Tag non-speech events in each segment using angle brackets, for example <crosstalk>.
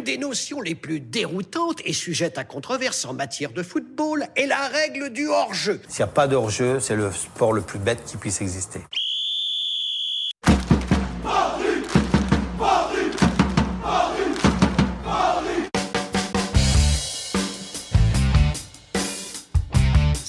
L'une des notions les plus déroutantes et sujette à controverse en matière de football est la règle du hors-jeu. S'il n'y a pas de hors-jeu, c'est le sport le plus bête qui puisse exister.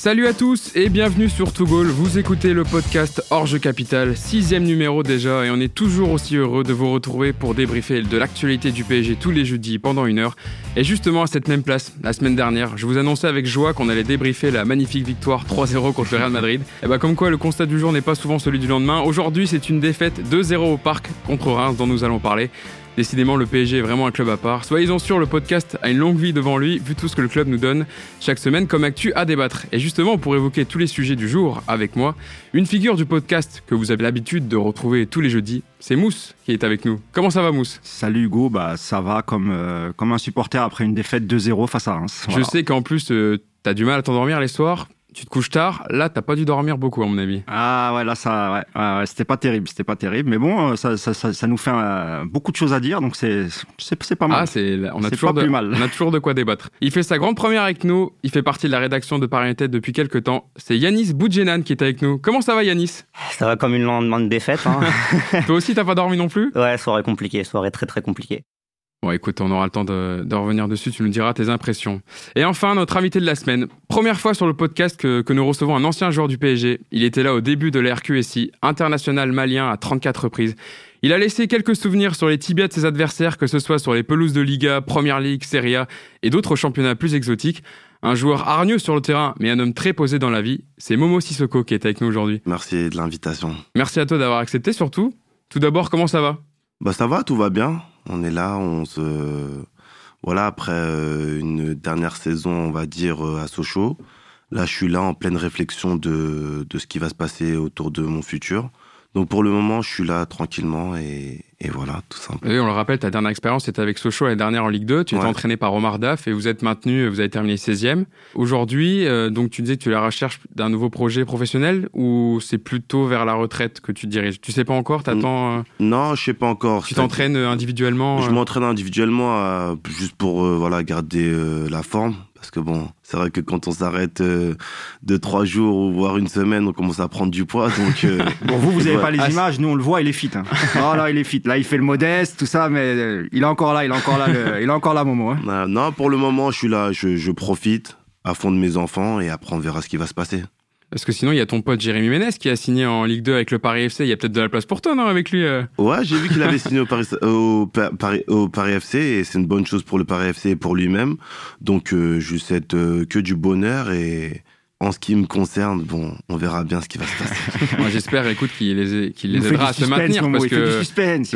Salut à tous et bienvenue sur To Goal. Vous écoutez le podcast Orge Capital, sixième numéro déjà, et on est toujours aussi heureux de vous retrouver pour débriefer de l'actualité du PSG tous les jeudis pendant une heure. Et justement à cette même place, la semaine dernière, je vous annonçais avec joie qu'on allait débriefer la magnifique victoire 3-0 contre le Real Madrid. Et bah comme quoi le constat du jour n'est pas souvent celui du lendemain. Aujourd'hui c'est une défaite 2-0 au parc contre Reims dont nous allons parler. Décidément, le PSG est vraiment un club à part. Soyez-en sûrs, le podcast a une longue vie devant lui, vu tout ce que le club nous donne chaque semaine comme actu à débattre. Et justement, pour évoquer tous les sujets du jour avec moi, une figure du podcast que vous avez l'habitude de retrouver tous les jeudis, c'est Mousse qui est avec nous. Comment ça va, Mousse? Salut Hugo, bah ça va comme, euh, comme un supporter après une défaite 2-0 face à Reims. Je sais qu'en plus, euh, t'as du mal à t'endormir les soirs tu te couches tard, là t'as pas dû dormir beaucoup à mon avis. Ah ouais là ça ouais, c'était pas terrible, c'était pas terrible, mais bon ça, ça, ça, nous fait euh, beaucoup de choses à dire donc c'est c'est pas mal. Ah c'est on a toujours de, mal. on a toujours de quoi débattre. Il fait sa grande première avec nous, il fait partie de la rédaction de Paris Tête depuis quelques temps. C'est Yanis Boudjenan qui est avec nous. Comment ça va Yanis? Ça va comme une lendemain de défaite. Hein. <laughs> Toi aussi t'as pas dormi non plus? Ouais soirée compliquée, soirée très très compliquée. Bon, écoute, on aura le temps de, revenir dessus, tu nous diras tes impressions. Et enfin, notre invité de la semaine. Première fois sur le podcast que, nous recevons un ancien joueur du PSG. Il était là au début de l'RQSI, international malien à 34 reprises. Il a laissé quelques souvenirs sur les tibias de ses adversaires, que ce soit sur les pelouses de Liga, Première League, Serie A et d'autres championnats plus exotiques. Un joueur hargneux sur le terrain, mais un homme très posé dans la vie. C'est Momo Sissoko qui est avec nous aujourd'hui. Merci de l'invitation. Merci à toi d'avoir accepté surtout. Tout d'abord, comment ça va? Bah ça va, tout va bien. On est là, on se voilà après euh, une dernière saison, on va dire euh, à Sochaux. Là, je suis là en pleine réflexion de, de ce qui va se passer autour de mon futur. Donc pour le moment, je suis là tranquillement et, et voilà, tout simplement. Et on le rappelle, ta dernière expérience c'était avec Sochaux l'année dernière en Ligue 2. Tu étais entraîné par Omar Daf et vous êtes maintenu, vous avez terminé 16e. Aujourd'hui, euh, donc tu disais que tu es à la recherche d'un nouveau projet professionnel ou c'est plutôt vers la retraite que tu diriges? Tu sais pas encore T'attends euh... Non, je sais pas encore. Tu t'entraînes individuellement Je euh? m'entraîne individuellement euh, juste pour voilà garder la forme parce que bon, c'est vrai que quand on s'arrête euh, deux, trois jours ou voire une semaine, on commence à prendre du poids. Donc, euh, <laughs> bon, vous, vous n'avez pas les ah, images, nous on le voit, il est fit. Hein. <laughs> oh là, il est fit. Là, il fait le modeste, tout ça, mais euh, il est encore là, il est encore là, il est encore là, Momo. Hein. Non, pour le moment, je suis là, je, je profite à fond de mes enfants et après on verra ce qui va se passer. Parce que sinon, il y a ton pote Jérémy Ménès qui a signé en Ligue 2 avec le Paris FC. Il y a peut-être de la place pour toi, non, avec lui euh Ouais, j'ai vu qu'il avait signé au Paris, au, Paris, FC et c'est une bonne chose pour le Paris FC et pour lui-même. Donc, euh, je lui souhaite euh, que du bonheur et en ce qui me concerne, bon, on verra bien ce qui va se passer. <laughs> Moi, j'espère, écoute, qu'il les, les aidera à se maintenir parce que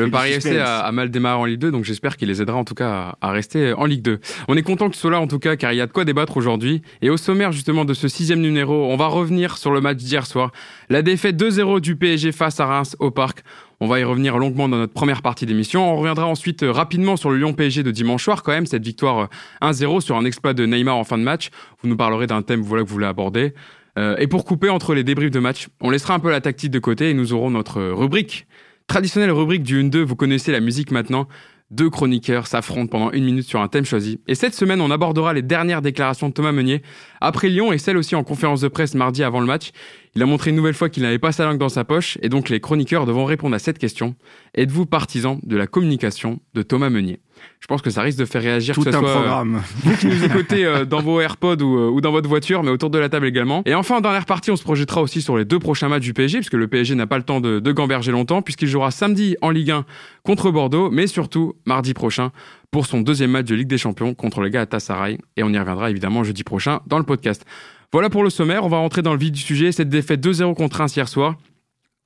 le Paris FC a, mal démarré en Ligue 2, donc j'espère qu'il les aidera en tout cas à, rester en Ligue 2. On est content que ce soit là en tout cas, car il y a de quoi débattre aujourd'hui. Et au sommaire justement de ce sixième numéro, on va revenir sur le match d'hier soir, la défaite 2-0 du PSG face à Reims au Parc. On va y revenir longuement dans notre première partie d'émission. On reviendra ensuite euh, rapidement sur le Lyon PSG de dimanche soir quand même, cette victoire 1-0 euh, sur un exploit de Neymar en fin de match. Vous nous parlerez d'un thème voilà, que vous voulez aborder. Euh, et pour couper entre les débriefs de match, on laissera un peu la tactique de côté et nous aurons notre rubrique. Traditionnelle rubrique du 1-2, vous connaissez la musique maintenant. Deux chroniqueurs s'affrontent pendant une minute sur un thème choisi. Et cette semaine, on abordera les dernières déclarations de Thomas Meunier après Lyon et celle aussi en conférence de presse mardi avant le match. Il a montré une nouvelle fois qu'il n'avait pas sa langue dans sa poche et donc les chroniqueurs devront répondre à cette question. Êtes-vous partisan de la communication de Thomas Meunier? Je pense que ça risque de faire réagir Tout que ce un soit programme. vous qui nous écoutez euh, dans vos AirPods ou, euh, ou, dans votre voiture, mais autour de la table également. Et enfin, en dernière partie, on se projettera aussi sur les deux prochains matchs du PSG, puisque le PSG n'a pas le temps de, de gamberger longtemps, puisqu'il jouera samedi en Ligue 1 contre Bordeaux, mais surtout mardi prochain pour son deuxième match de Ligue des Champions contre le gars à Tassaray. Et on y reviendra évidemment jeudi prochain dans le podcast. Voilà pour le sommaire, on va rentrer dans le vif du sujet. Cette défaite 2-0 contre 1 hier soir.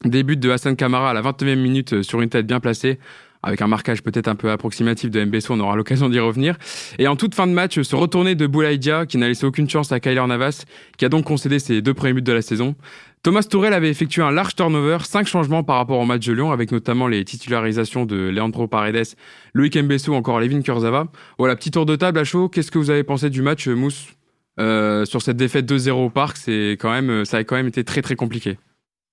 Début de Hassan Kamara à la 29e minute euh, sur une tête bien placée avec un marquage peut-être un peu approximatif de MBSO, on aura l'occasion d'y revenir. Et en toute fin de match, se retourner de Boulaïdia, qui n'a laissé aucune chance à Kyler Navas, qui a donc concédé ses deux premiers buts de la saison. Thomas Tourel avait effectué un large turnover, cinq changements par rapport au match de Lyon, avec notamment les titularisations de Leandro Paredes, Loïc Mbesso encore Levin Kurzava. Voilà, petit tour de table à chaud. Qu'est-ce que vous avez pensé du match, Mousse? Euh, Sur cette défaite 2-0 au parc, c'est quand même, ça a quand même été très très compliqué.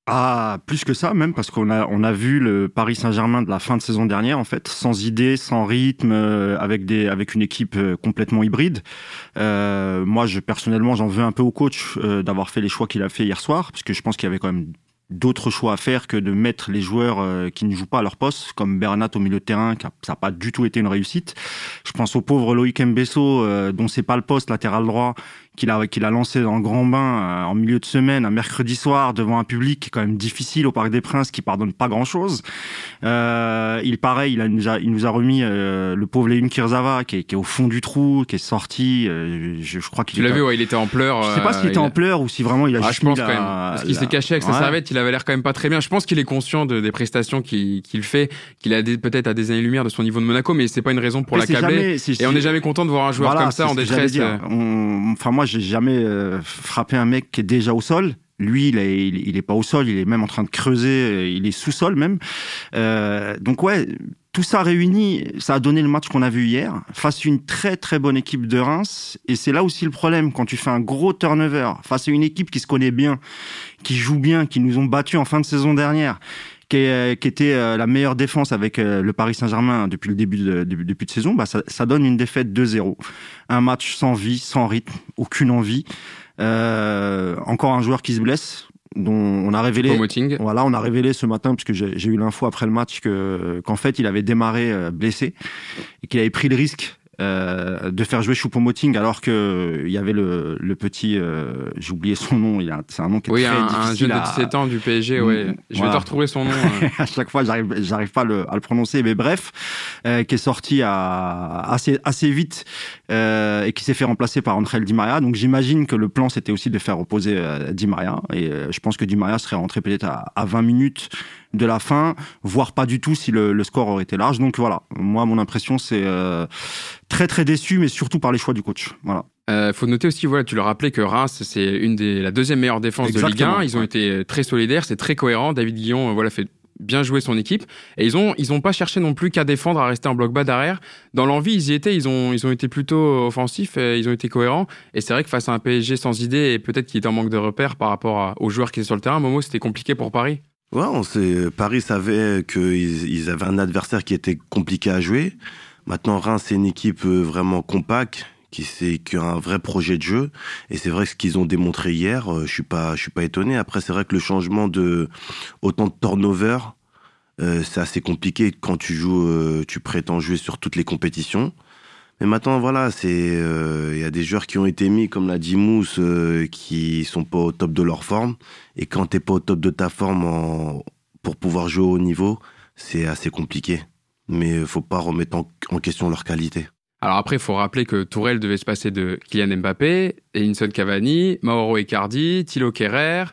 Ah, plus que ça même, parce qu'on a, on a vu le Paris Saint-Germain de la fin de saison dernière, en fait, sans idée, sans rythme, euh, avec, des, avec une équipe euh, complètement hybride. Euh, moi, je, personnellement, j'en veux un peu au coach d'avoir fait les choix qu'il a fait hier soir, parce que je pense qu'il y avait quand même d'autres choix à faire que de mettre les joueurs qui ne jouent pas à leur poste, comme Bernat au milieu de terrain, qui ça n'a pas du tout été une réussite. Je pense au pauvre Loïc Mbesso, dont c'est pas le poste latéral droit, qu'il a, qu'il a lancé dans le grand bain euh, en milieu de semaine, un mercredi soir, devant un public qui est quand même difficile au Parc des Princes, qui pardonne pas grand-chose. Euh, il pareil, il, a, nous a, il nous a remis euh, le pauvre Léon Kirzava, qui est, qui est, au fond du trou, qui est sorti. Euh, je, je, crois qu'il. Tu l'as vu, ouais, il était en pleurs. Je sais pas s'il était en pleurs ou si vraiment il a ah, juste je pense quand même. Parce qu'il s'est caché avec sa serviette, il avait l'air quand même pas très bien. Je pense qu'il est conscient de, des prestations qu'il fait, qu'il a peut-être à des années-lumière de son niveau de Monaco, mais c'est pas une raison pour l'accabler. Et on n'est jamais content de voir un joueur comme ça en détresse. Enfin, moi, j'ai jamais frapper un mec qui est déjà au sol. Lui, il est, pas au sol, il est même en train de creuser, il est sous-sol même. Euh, donc ouais, tout ça réuni, ça a donné le match qu'on a vu hier face à une très très bonne équipe de Reims. Et c'est là aussi le problème quand tu fais un gros turnover face à une équipe qui se connaît bien, qui joue bien, qui nous ont battus en fin de saison dernière qui, était euh, la meilleure défense avec euh, le Paris Saint-Germain depuis le début de, début, de saison, bah ça, ça donne une défaite 2-0. Un match sans vie, sans rythme, aucune envie. Euh, encore un joueur qui se blesse dont on a révélé voilà on a révélé ce matin puisque j'ai eu l'info après le match que qu'en fait il avait démarré euh, blessé et qu'il avait pris le risque euh, de faire jouer Choupo-Moting alors que il y avait le, le petit euh, j'ai oublié son nom il c'est un nom qui est oui, très un, difficile un jeune de 17 ans du PSG ouais. je vais te retrouver son nom hein. <laughs> à chaque fois j'arrive j'arrive pas à le, à le, prononcer mais bref euh, qui est sorti à, assez assez vite euh, et qui s'est fait remplacer par André Di Maria. Donc j'imagine que le plan c'était aussi de faire reposer euh, Di Maria. Et je pense que Di Maria serait rentré peut-être à, à 20 minutes de la fin, voire pas du tout si le, score aurait été large. Donc voilà, moi mon impression c'est euh, très très déçu, mais surtout par les choix du coach. Voilà. Euh, faut noter aussi, voilà, tu le rappelais que Reims, c'est une des la deuxième meilleure défense de Ligue 1. Ils ont été très solidaires, c'est très cohérent. David Guillon, euh, voilà, fait bien jouer son équipe et ils ont ils ont pas cherché non plus qu'à défendre à rester en bloc bas derrière dans l'envie ils y étaient ils ont ils ont été plutôt offensifs et ils ont été cohérents et c'est vrai que face à un PSG sans idée et peut-être qu'il était en manque de repères par rapport aux joueurs qui étaient sur le terrain Momo c'était compliqué pour Paris Ouais, on sait, Paris savait qu'ils ils avaient un adversaire qui était compliqué à jouer. Maintenant, Reims, c'est une équipe euh, vraiment compacte, qui, a un vrai projet de jeu. Et c'est vrai que ce qu'ils ont démontré hier, euh, je suis pas, suis pas étonné. Après, c'est vrai que le changement de autant de turnover, euh, c'est assez compliqué quand tu joues, euh, tu prétends jouer sur toutes les compétitions. Mais maintenant, voilà, c'est euh, il y a des joueurs qui ont été mis, comme l'a dit Mousse, euh, qui sont pas au top de leur forme. Et quand t'es pas au top de ta forme en, pour pouvoir jouer au niveau, c'est assez compliqué. Mais faut pas remettre en, question leur qualité. Alors après, il faut rappeler que Tourelle devait se passer de Kylian Mbappé, Edinson Cavani, Mauro Icardi, Thilo Kerrer,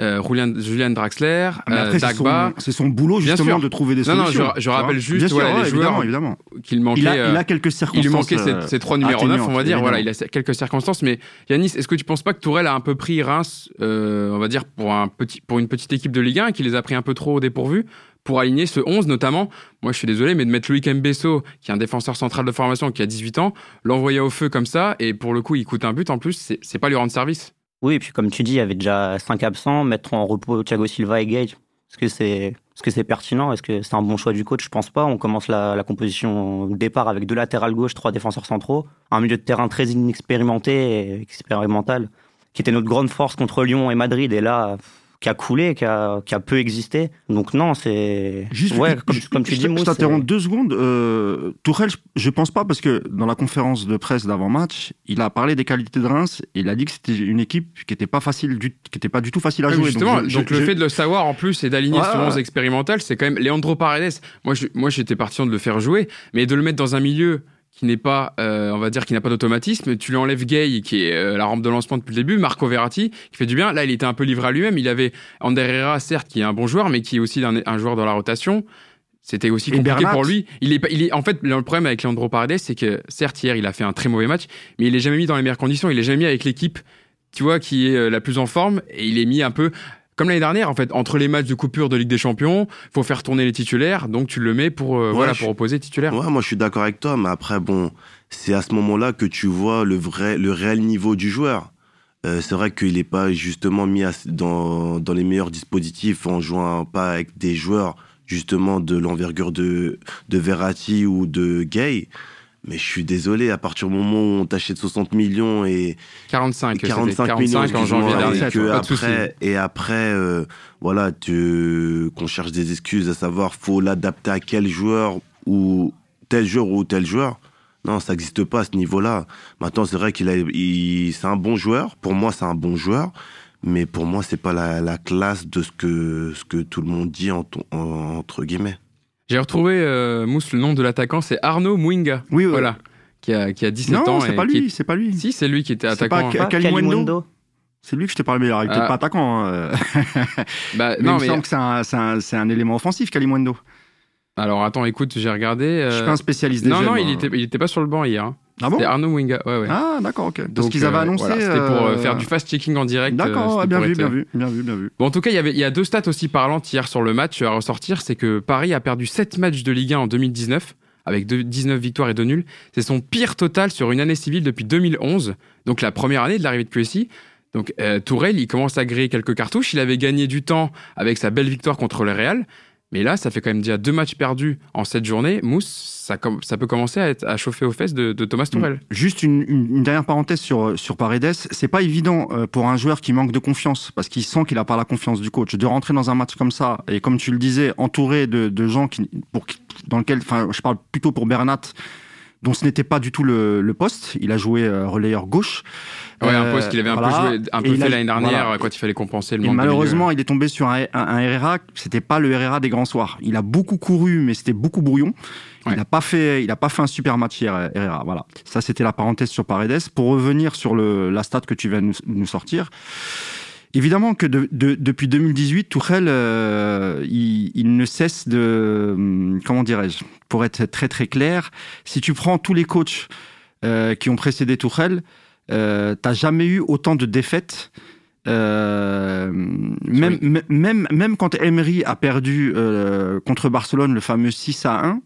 euh, Julian, Draxler, ah, euh. C'est son, boulot justement de trouver des solutions. Non, non, je, rappelle juste les joueurs qu'il manquait. Il a, il a, quelques circonstances. Il lui manquait ces, ces trois numéros 9, on va dire. Voilà, il a quelques circonstances. Mais Yanis, est-ce que tu penses pas que Tourelle a un peu pris Reims, euh, on va dire, pour, un petit, pour une petite équipe de Ligue 1 et qu'il les a pris un peu trop au dépourvu pour aligner ce 11 notamment? Moi, je suis désolé, mais de mettre Loïc Mbesso, qui est un défenseur central de formation, qui a 18 ans, l'envoyer au feu comme ça, et pour le coup, il coûte un but en plus, c'est pas lui rendre service. Oui, et puis comme tu dis, il y avait déjà cinq absents, mettre en repos Thiago Silva et Gage. Est-ce que c'est pertinent? Est-ce que c'est un bon choix du coach? Je pense pas. On commence la, composition au départ avec deux latérales gauche, trois défenseurs centraux, un milieu de terrain très inexpérimenté expérimental, qui était notre grande force contre Lyon et Madrid. Et là, qui a coulé, qui a, qui a peu existé. Donc non, c'est juste ouais, comme, comme tu dis. Je t'interromps deux secondes. Euh, Tourelle, je pense pas parce que dans la conférence de presse d'avant-match, il a parlé des qualités de Reims. Et il a dit que c'était une équipe qui était pas facile, du, qui était pas du tout facile à jouer. Justement, donc, le fait de le savoir en plus et d'aligner ce 11 expérimental, c'est quand même Leandro Paredes. Moi, je, moi, j'étais parti de le faire jouer, mais de le mettre dans un milieu qui n'est pas, euh, on va dire, qui n'a pas d'automatisme. Tu lui enlèves Gay, qui est euh, la rampe de lancement depuis le début, Marco Verratti, qui fait du bien. Là, il était un peu livré à lui-même. Il avait Ander Herrera, certes, qui est un bon joueur, mais qui est aussi un, joueur dans la rotation. C'était aussi compliqué pour lui. Il est, il est, en fait, le problème avec Leandro Paredes, c'est que certes hier, il a fait un très mauvais match, mais il est jamais mis dans les meilleures conditions. Il est jamais mis avec l'équipe, tu vois, qui est euh, la plus en forme, et il est mis un peu comme l'année dernière, en fait, entre les matchs de coupure de Ligue des Champions, faut faire tourner les titulaires, donc tu le mets pour, euh, voilà, pour opposer titulaire. Ouais, moi je suis d'accord avec toi, mais après, bon, c'est à ce moment-là que tu vois le vrai, le réel niveau du joueur. c'est vrai qu'il n'est pas justement mis dans, dans les meilleurs dispositifs en jouant pas avec des joueurs justement de l'envergure de, de Verratti ou de Gay. Mais je suis désolé, à partir du moment où on t'achète 60 millions et 45, 45, millions en janvier dernier, que après, et après, euh, voilà, tu, qu'on cherche des excuses à savoir faut l'adapter à quel joueur ou tel joueur ou tel joueur. Non, ça n'existe pas à ce niveau-là. Maintenant, c'est vrai qu'il a, c'est un bon joueur. Pour moi, c'est un bon joueur mais pour moi c'est pas la, classe de ce que ce que tout le monde dit entre guillemets. J'ai retrouvé euh, Mousse le nom de l'attaquant, c'est Arnaud Mouinga. Oui, voilà. Qui a, qui a 17 ans. Non, c'est pas lui, c'est pas lui. Si, c'est lui qui était attaquant. C'est pas Kalimundo. C'est lui que je te parlais, mais il n'est peut-être ah. pas attaquant. Hein. <laughs> bah, mais non, il me semble que c'est un, un, un, élément offensif, Kalimundo. Alors attends, écoute, j'ai regardé. Euh... Je suis pas un spécialiste des Non, non, il était, il était pas sur le banc hier. Hein. Ah bon C'était Arnaud Winga. Ouais, ouais. Ah, d'accord, ok. Donc, ce qu'ils avaient euh, annoncé. C'était pour euh, faire du fast-checking en direct. D'accord, euh, bien, vu, bien vu, bien vu, bien vu. Bon, en tout cas, il y, avait, il y a deux stats aussi parlantes hier sur le match à ressortir. C'est que Paris a perdu 7 matchs de Ligue 1 en 2019 avec 19 victoires et 2 nuls. C'est son pire total sur une année civile depuis 2011, donc la première année de l'arrivée de QSI. Donc Tourelle, il commence à griller quelques cartouches. Il avait gagné du temps avec sa belle victoire contre le Real. Mais là, ça fait quand même déjà deux matchs perdus en cette journée. Mousse, ça, ça peut commencer à, être, à chauffer aux fesses de, Thomas Tourelle. Juste une, dernière parenthèse sur, sur Paredes. C'est pas évident euh, pour un joueur qui manque de confiance, parce qu'il sent qu'il a pas la confiance du coach, de rentrer dans un match comme ça, et comme tu le disais, entouré de, de gens qui, pour, dans lequel, enfin, je parle plutôt pour Bernat, dont ce n'était pas du tout le, le, poste. Il a joué euh, relayeur gauche. Ouais, un poste qu'il avait un peu, joué, un peu fait l'année dernière quand il fallait compenser le manque Malheureusement, il est tombé sur un, un, RRA. C'était pas le RRA des grands soirs. Il a beaucoup couru, mais c'était beaucoup brouillon. Il n'a pas fait, il a pas fait un super match hier, Herrera. Voilà. Ça, c'était la parenthèse sur Paredes. Pour revenir sur le, la stat que tu viens nous, nous sortir. Évidemment que de, de, depuis 2018, Tourelle, euh, il, il, ne cesse de, hum, comment dirais-je, pour être très très clair, si tu prends tous les coachs euh, qui ont précédé Tourelle, euh, t'as jamais eu autant de défaites. Même, même, même quand Emery a perdu contre Barcelone le fameux 6 à 1,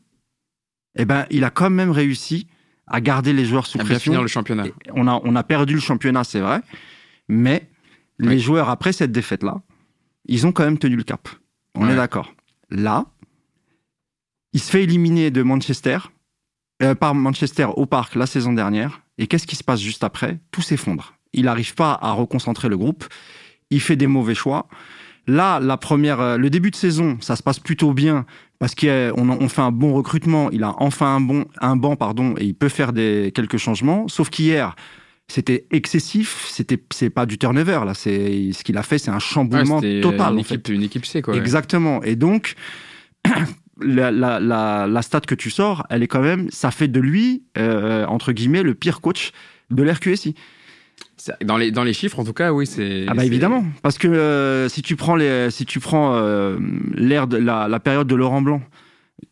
eh ben, il a quand même réussi à garder les joueurs sous pression. finir le championnat. On a, on a perdu le championnat, c'est vrai, mais les joueurs, après cette défaite-là, ils ont quand même tenu le cap. On est d'accord. Là, il se fait éliminer de Manchester, euh, par Manchester au parc la saison dernière. Et qu'est-ce qui se passe juste après? Tout s'effondre. Il n'arrive pas à reconcentrer le groupe. Il fait des mauvais choix. Là, la première, euh, le début de saison, ça se passe plutôt bien parce qu'on on fait un bon recrutement. Il a enfin un bon, un banc, pardon, et il peut faire des quelques changements. Sauf qu'hier, c'était excessif. C'était c'est pas du turnover là. C'est ce qu'il a fait, c'est un chamboulement total. Une équipe, une équipe C quoi. Exactement. Et donc. <clears throat> La, la, la, la, stat que tu sors, elle est quand même, ça fait de lui, euh, entre guillemets, le pire coach de l'RQSI. Dans les, dans les chiffres, en tout cas, oui, c'est. Ah bah évidemment, parce que euh, si tu prends les, si tu prends euh, l'ère de la, la, période de Laurent Blanc,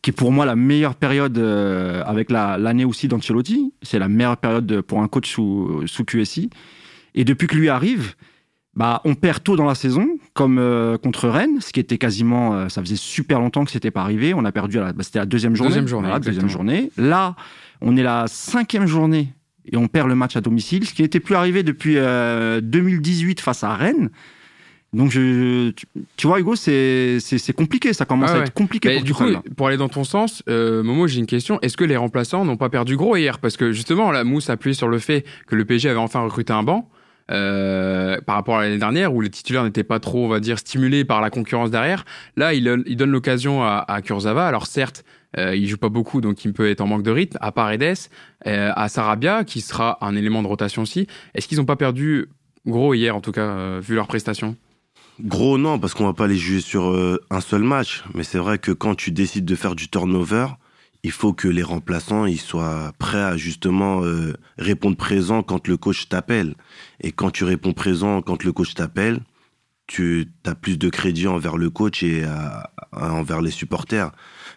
qui est pour moi la meilleure période euh, avec l'année aussi d'Ancelotti. C'est la meilleure période pour un coach sous, sous QSI. Et depuis que lui arrive, bah, on perd tôt dans la saison, comme euh, contre Rennes, ce qui était quasiment, euh, ça faisait super longtemps que c'était pas arrivé. On a perdu, bah, c'était la deuxième journée. Deuxième journée, deuxième journée. Là, on est la cinquième journée et on perd le match à domicile, ce qui n'était plus arrivé depuis 2018 face à Rennes. Donc, je, tu, vois, Hugo, c'est compliqué. Ça commence ah à être compliqué pour du coup, pour aller dans ton sens, euh, Momo, j'ai une question. Est-ce que les remplaçants n'ont pas perdu gros hier? Parce que justement, la mousse appuyait sur le fait que le PSG avait enfin recruté un banc. Euh, par rapport à l'année dernière où les titulaires n'étaient pas trop, on va dire, stimulés par la concurrence derrière. Là, il, il donne l'occasion à, à Kurzawa. Alors certes, euh, il joue pas beaucoup, donc il peut être en manque de rythme. À Paredes, euh, à Sarabia, qui sera un élément de rotation aussi. Est-ce qu'ils n'ont pas perdu gros hier, en tout cas, euh, vu leur prestation Gros non, parce qu'on va pas les juger sur euh, un seul match. Mais c'est vrai que quand tu décides de faire du turnover, il faut que les remplaçants ils soient prêts à justement euh, répondre présent quand le coach t'appelle. Et quand tu réponds présent quand le coach t'appelle, tu as plus de crédit envers le coach et envers les supporters.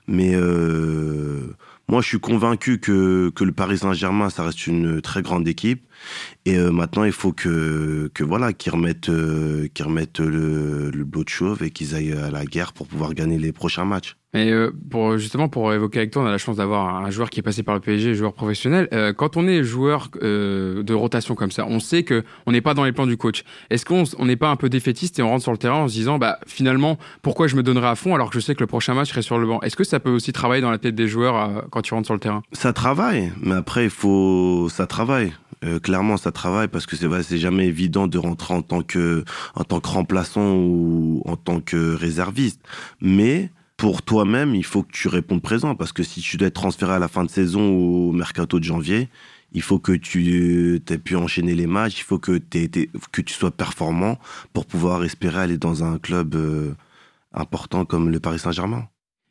Mais euh, moi, je suis convaincu que, que le Paris Saint-Germain, ça reste une très grande équipe. Et euh, maintenant, il faut que, que voilà, qu'ils remettent, qu'ils remettent le, le de chauve et qu'ils aillent à la guerre pour pouvoir gagner les prochains matchs. Et euh, pour justement pour évoquer avec toi, on a la chance d'avoir un joueur qui est passé par le PSG, joueur professionnel. Euh, quand on est joueur euh, de rotation comme ça, on sait que on n'est pas dans les plans du coach. Est-ce qu'on n'est pas un peu défaitiste et on rentre sur le terrain en se disant bah finalement pourquoi je me donnerai à fond alors que je sais que le prochain match serait sur le banc? Est-ce que ça peut aussi travailler dans la tête des joueurs quand tu rentres sur le terrain? Ça travaille, mais après il faut ça travaille. Clairement, ça travaille parce que c'est jamais évident de rentrer en tant que en tant que remplaçant ou en tant que réserviste. Mais pour toi-même, il faut que tu répondes présent parce que si tu dois être transféré à la fin de saison au mercato de janvier, il faut que tu aies pu enchaîner les matchs, il faut que, tu sois performant pour pouvoir espérer aller dans un club euh, important comme le Paris Saint-Germain.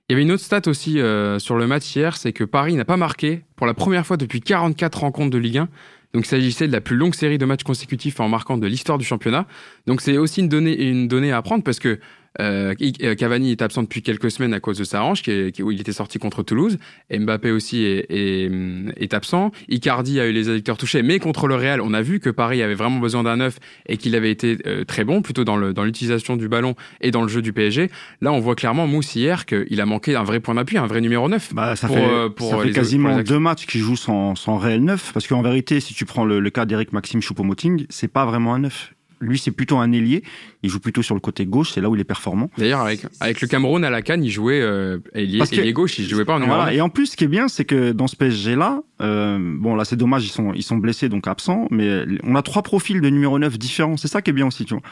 Il y avait une autre stat aussi euh, sur le match hier, c'est que Paris n'a pas marqué pour la première fois depuis 44 rencontres de Ligue 1. Donc il s'agissait de la plus longue série de matchs consécutifs en marquant de l'histoire du championnat. Donc c'est aussi une donnée, une donnée à prendre parce que euh, euh, Cavani est absent depuis quelques semaines à cause de sa hanche, qui où il était sorti contre Toulouse. Mbappé aussi est, est, absent. Icardi a eu les adducteurs touchés, mais contre le Real, on a vu que Paris avait vraiment besoin d'un neuf et qu'il avait été euh, très bon, plutôt dans l'utilisation dans du ballon et dans le jeu du PSG. Là, on voit clairement Mousse hier qu'il a manqué un vrai point d'appui, un vrai numéro 9. Bah, ça fait, ça fait quasiment deux matchs qu'il joue sans, sans réel neuf, parce qu'en vérité, si tu prends le, le cas d'Eric Maxime Choupo-Moting, c'est pas vraiment un neuf. Lui, c'est plutôt un ailier. Il joue plutôt sur le côté gauche. C'est là où il est performant. D'ailleurs, avec, avec le Cameroun à la canne, il jouait euh, ailier, gauche. Il jouait pas en numéro Et en plus, ce qui est bien, c'est que dans ce PSG-là, euh, bon, là, c'est dommage, ils sont, ils sont blessés, donc absents. Mais on a trois profils de numéro 9 différents. C'est ça qui est bien aussi, tu vois.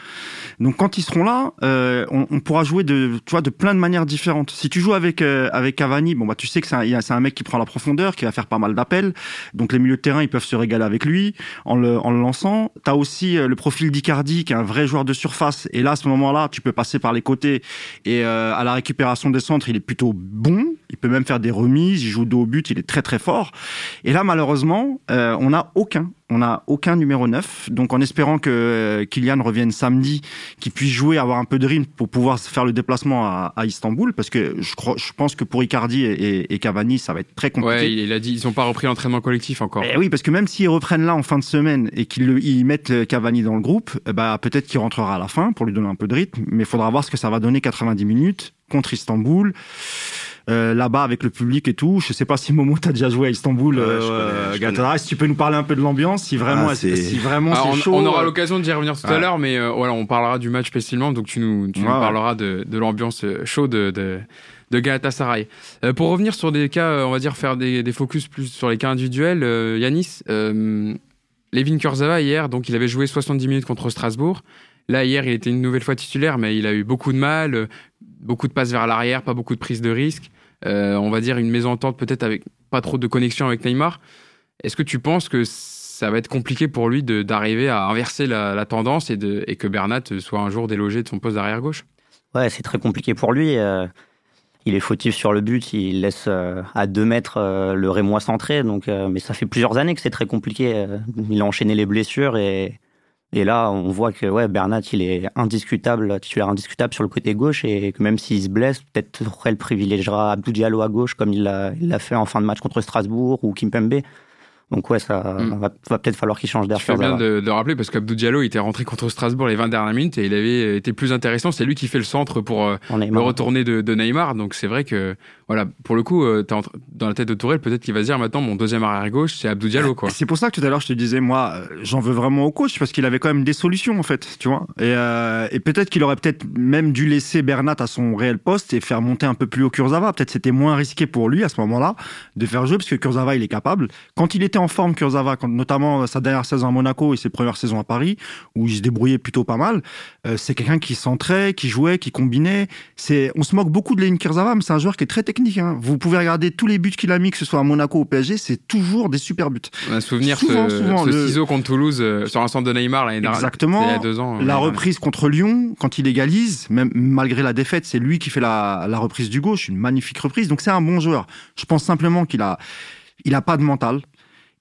Donc, quand ils seront là, euh, on, on, pourra jouer de, tu vois, de plein de manières différentes. Si tu joues avec euh, avec Cavani, bon, bah, tu sais que c'est un, un mec qui prend la profondeur, qui va faire pas mal d'appels. Donc, les milieux de terrain, ils peuvent se régaler avec lui en le, en le lançant. T'as aussi euh, le profil d'Icardi, qui est un vrai joueur de surface. Et là, à ce moment-là, tu peux passer par les côtés. Et euh, à la récupération des centres, il est plutôt bon. Il peut même faire des remises. Il joue dos au but. Il est très très fort. Et là, malheureusement, euh, on n'a aucun on n'a aucun numéro 9. Donc en espérant que euh, Kylian revienne samedi, qu'il puisse jouer, avoir un peu de rythme pour pouvoir faire le déplacement à, Istanbul, parce que je, crois, je pense que pour Icardi et, Cavani, ça va être très compliqué. Ouais, il a dit, ils n'ont pas repris l'entraînement collectif encore. Et eh oui, parce que même s'ils reprennent là en fin de semaine et qu'ils mettent euh, Cavani dans le groupe, bah peut-être qu'il rentrera à la fin pour lui donner un peu de rythme, mais il faudra voir ce que ça va donner 90 minutes contre Istanbul. Euh, là-bas avec le public et tout. Je sais pas si Momo t'as déjà joué à Istanbul, euh, Si tu peux nous parler un peu de l'ambiance, si vraiment, ah, si vraiment c'est on, chaud. On aura euh, l'occasion d'y revenir tout à l'heure, mais euh, voilà, on parlera du match spécialement, donc tu nous, tu nous parleras de, de l'ambiance chaude de, de de Galatasaray. Euh, pour revenir sur des cas, on va dire faire des, des focus plus sur les cas individuels, euh, Yanis, euh, Levin Kurzava hier, donc il avait joué 70 minutes contre Strasbourg. Là hier, il était une nouvelle fois titulaire, mais il a eu beaucoup de mal, beaucoup de passes vers l'arrière, pas beaucoup de prise de risque. Euh, on va dire une mésentente peut-être avec pas trop de connexion avec Neymar. Est-ce que tu penses que ça va être compliqué pour lui d'arriver à inverser la, tendance et, de, et, que Bernat soit un jour délogé de son poste d'arrière gauche? Ouais, c'est très compliqué pour lui. Euh, il est fautif sur le but, il laisse euh, à deux mètres le Rémois centré. Donc, mais ça fait plusieurs années que c'est très compliqué. Il a enchaîné les blessures et et là, on voit que ouais, Bernat, il est indiscutable, titulaire indiscutable sur le côté gauche et que même s'il se blesse, peut-être il privilégiera Abdou Diallo à gauche comme il l'a fait en fin de match contre Strasbourg ou Kimpembe. Donc ouais, ça hmm. va, peut-être falloir qu'il change d'air. C'est bien de, de, rappeler parce qu'Abdou Diallo était rentré contre Strasbourg les 20 dernières minutes et il avait été plus intéressant. C'est lui qui fait le centre pour euh, le retourner de, de Neymar. Donc c'est vrai que voilà, pour le coup, euh, dans la tête de Tourelle, peut-être qu'il va se dire maintenant mon deuxième arrière gauche, c'est Abdou Diallo quoi. C'est pour ça que tout à l'heure je te disais moi, euh, j'en veux vraiment au coach parce qu'il avait quand même des solutions en fait, tu vois. Et, euh, et peut-être qu'il aurait peut-être même dû laisser Bernat à son réel poste et faire monter un peu plus haut Kurzawa. Peut-être c'était moins risqué pour lui à ce moment-là de faire jouer parce que Kurzawa il est capable. Quand il était en forme Kurzawa, quand, notamment sa dernière saison à Monaco et ses premières saisons à Paris où il se débrouillait plutôt pas mal, c'est quelqu'un qui centrait, qui jouait, qui combinait. C'est, on se moque beaucoup de Léon Kurzawa, mais c'est un joueur qui est très technique. Hein. Vous pouvez regarder tous les buts qu'il a mis, que ce soit à Monaco ou au PSG, c'est toujours des super buts. A souvenir souvent, ce, ce le... ciseau contre Toulouse euh, sur un centre de Neymar l'année dernière. Exactement. Il y a deux ans. La reprise contre Lyon, quand il égalise, même malgré la défaite, c'est lui qui fait la, la reprise du gauche, une magnifique reprise. Donc c'est un bon joueur. Je pense simplement qu'il a, il a pas de mental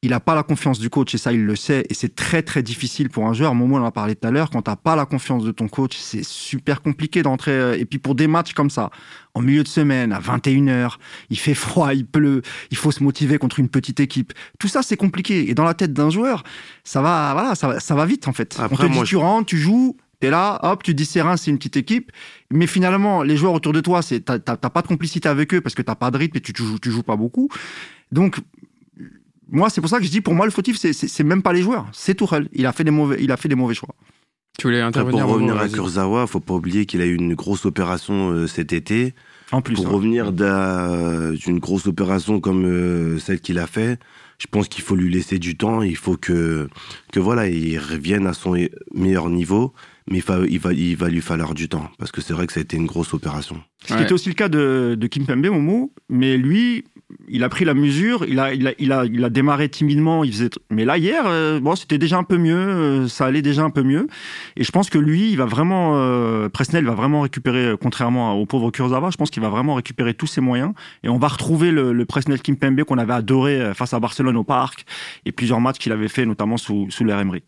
il n'a pas la confiance du coach et ça, il le sait. Et c'est très, très difficile pour un joueur. Momo, on en a parlé tout à l'heure. Quand tu n'as pas la confiance de ton coach, c'est super compliqué d'entrer. Euh, et puis pour des matchs comme ça, en milieu de semaine, à 21h, il fait froid, il pleut, il faut se motiver contre une petite équipe. Tout ça, c'est compliqué. Et dans la tête d'un joueur, ça va, voilà, ça, va vite en fait. Après, On te dit, tu rentres, tu joues, T'es là, hop, tu dis Serein, c'est une petite équipe. Mais finalement, les joueurs autour de toi, c'est, t'as, pas de complicité avec eux parce que t'as pas de rythme et tu, tu, joues, tu joues pas beaucoup. Donc, moi, c'est pour ça que je dis, pour moi, le fautif, c'est, c'est, même pas les joueurs, c'est Tourelle. Il a fait des mauvais, il a fait des mauvais choix. Tu voulais intervenir Pour revenir à Kurzawa, faut pas oublier qu'il a eu une grosse opération euh, cet été. En plus. Pour revenir d'une grosse opération comme euh, celle qu'il a fait, je pense qu'il faut lui laisser du temps. Il faut que, que voilà, il revienne à son meilleur niveau mais il va, il va, il va lui falloir du temps parce que c'est vrai que ça a été une grosse opération. C'était aussi le cas de, de Kim Pembe, Momo, mais lui, il a pris la mesure, il a, il a, il a, il a démarré timidement. Il faisait, mais là hier, euh, bon, c'était déjà un peu mieux, euh, ça allait déjà un peu mieux. Et je pense que lui, il va vraiment, euh, Presnel va vraiment récupérer, contrairement au pauvre Kurzawa, je pense qu'il va vraiment récupérer tous ses moyens. Et on va retrouver le, le Presnel Kimpembe qu'on avait adoré face à Barcelone au parc et plusieurs matchs qu'il avait fait, notamment sous, sous Emery.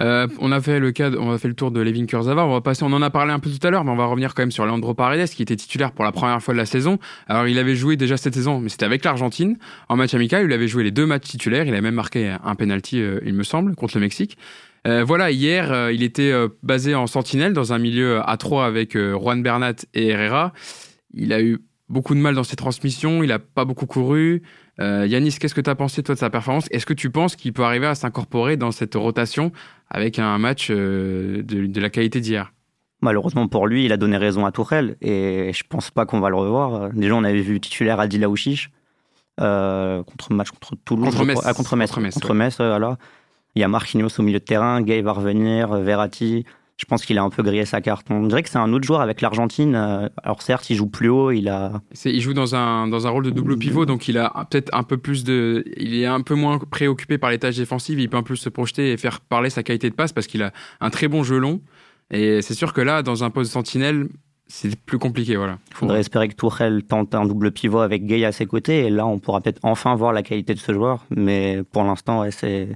Euh, on a fait le cas, on a fait le tour de Levin Kurzawa. On va passer, on en a parlé un peu tout à l'heure, mais on va revenir quand même sur Leandro Paredes qui était titulaire pour la première fois de la saison. Alors il avait joué déjà cette saison, mais c'était avec l'Argentine en match amical. Il avait joué les deux matchs titulaires. Il a même marqué un penalty, euh, il me semble, contre le Mexique. Euh, voilà, hier, il était basé en sentinelle dans un milieu à trois avec Juan Bernat et Herrera. Il a eu beaucoup de mal dans ses transmissions. Il a pas beaucoup couru. Euh, Yanis, qu'est-ce que tu as pensé toi de sa performance? Est-ce que tu penses qu'il peut arriver à s'incorporer dans cette rotation avec un match euh, de, la qualité d'hier? Malheureusement pour lui, il a donné raison à Tourelle et je pense pas qu'on va le revoir. Déjà, on avait vu titulaire Adil Aouchiche euh, contre match contre Toulouse, contre Metz, contre Metz, contre Metz, voilà. Il y a Marquinhos au milieu de terrain, Gay va revenir, Verratti je pense qu'il a un peu grillé sa carte. On dirait que c'est un autre joueur avec l'Argentine. Euh, alors certes, il joue plus haut, il a. Il joue dans un dans un rôle de double pivot, donc il a peut-être un peu plus de, il est un peu moins préoccupé par les tâches défensives. Il peut un peu se projeter et faire parler sa qualité de passe parce qu'il a un très bon jeu long. Et c'est sûr que là, dans un poste sentinelle, c'est plus compliqué, voilà. Il faudrait espérer que Tourelle tente un double pivot avec Gay à ses côtés, et là, on pourra peut-être enfin voir la qualité de ce joueur. Mais pour l'instant, ouais, c'est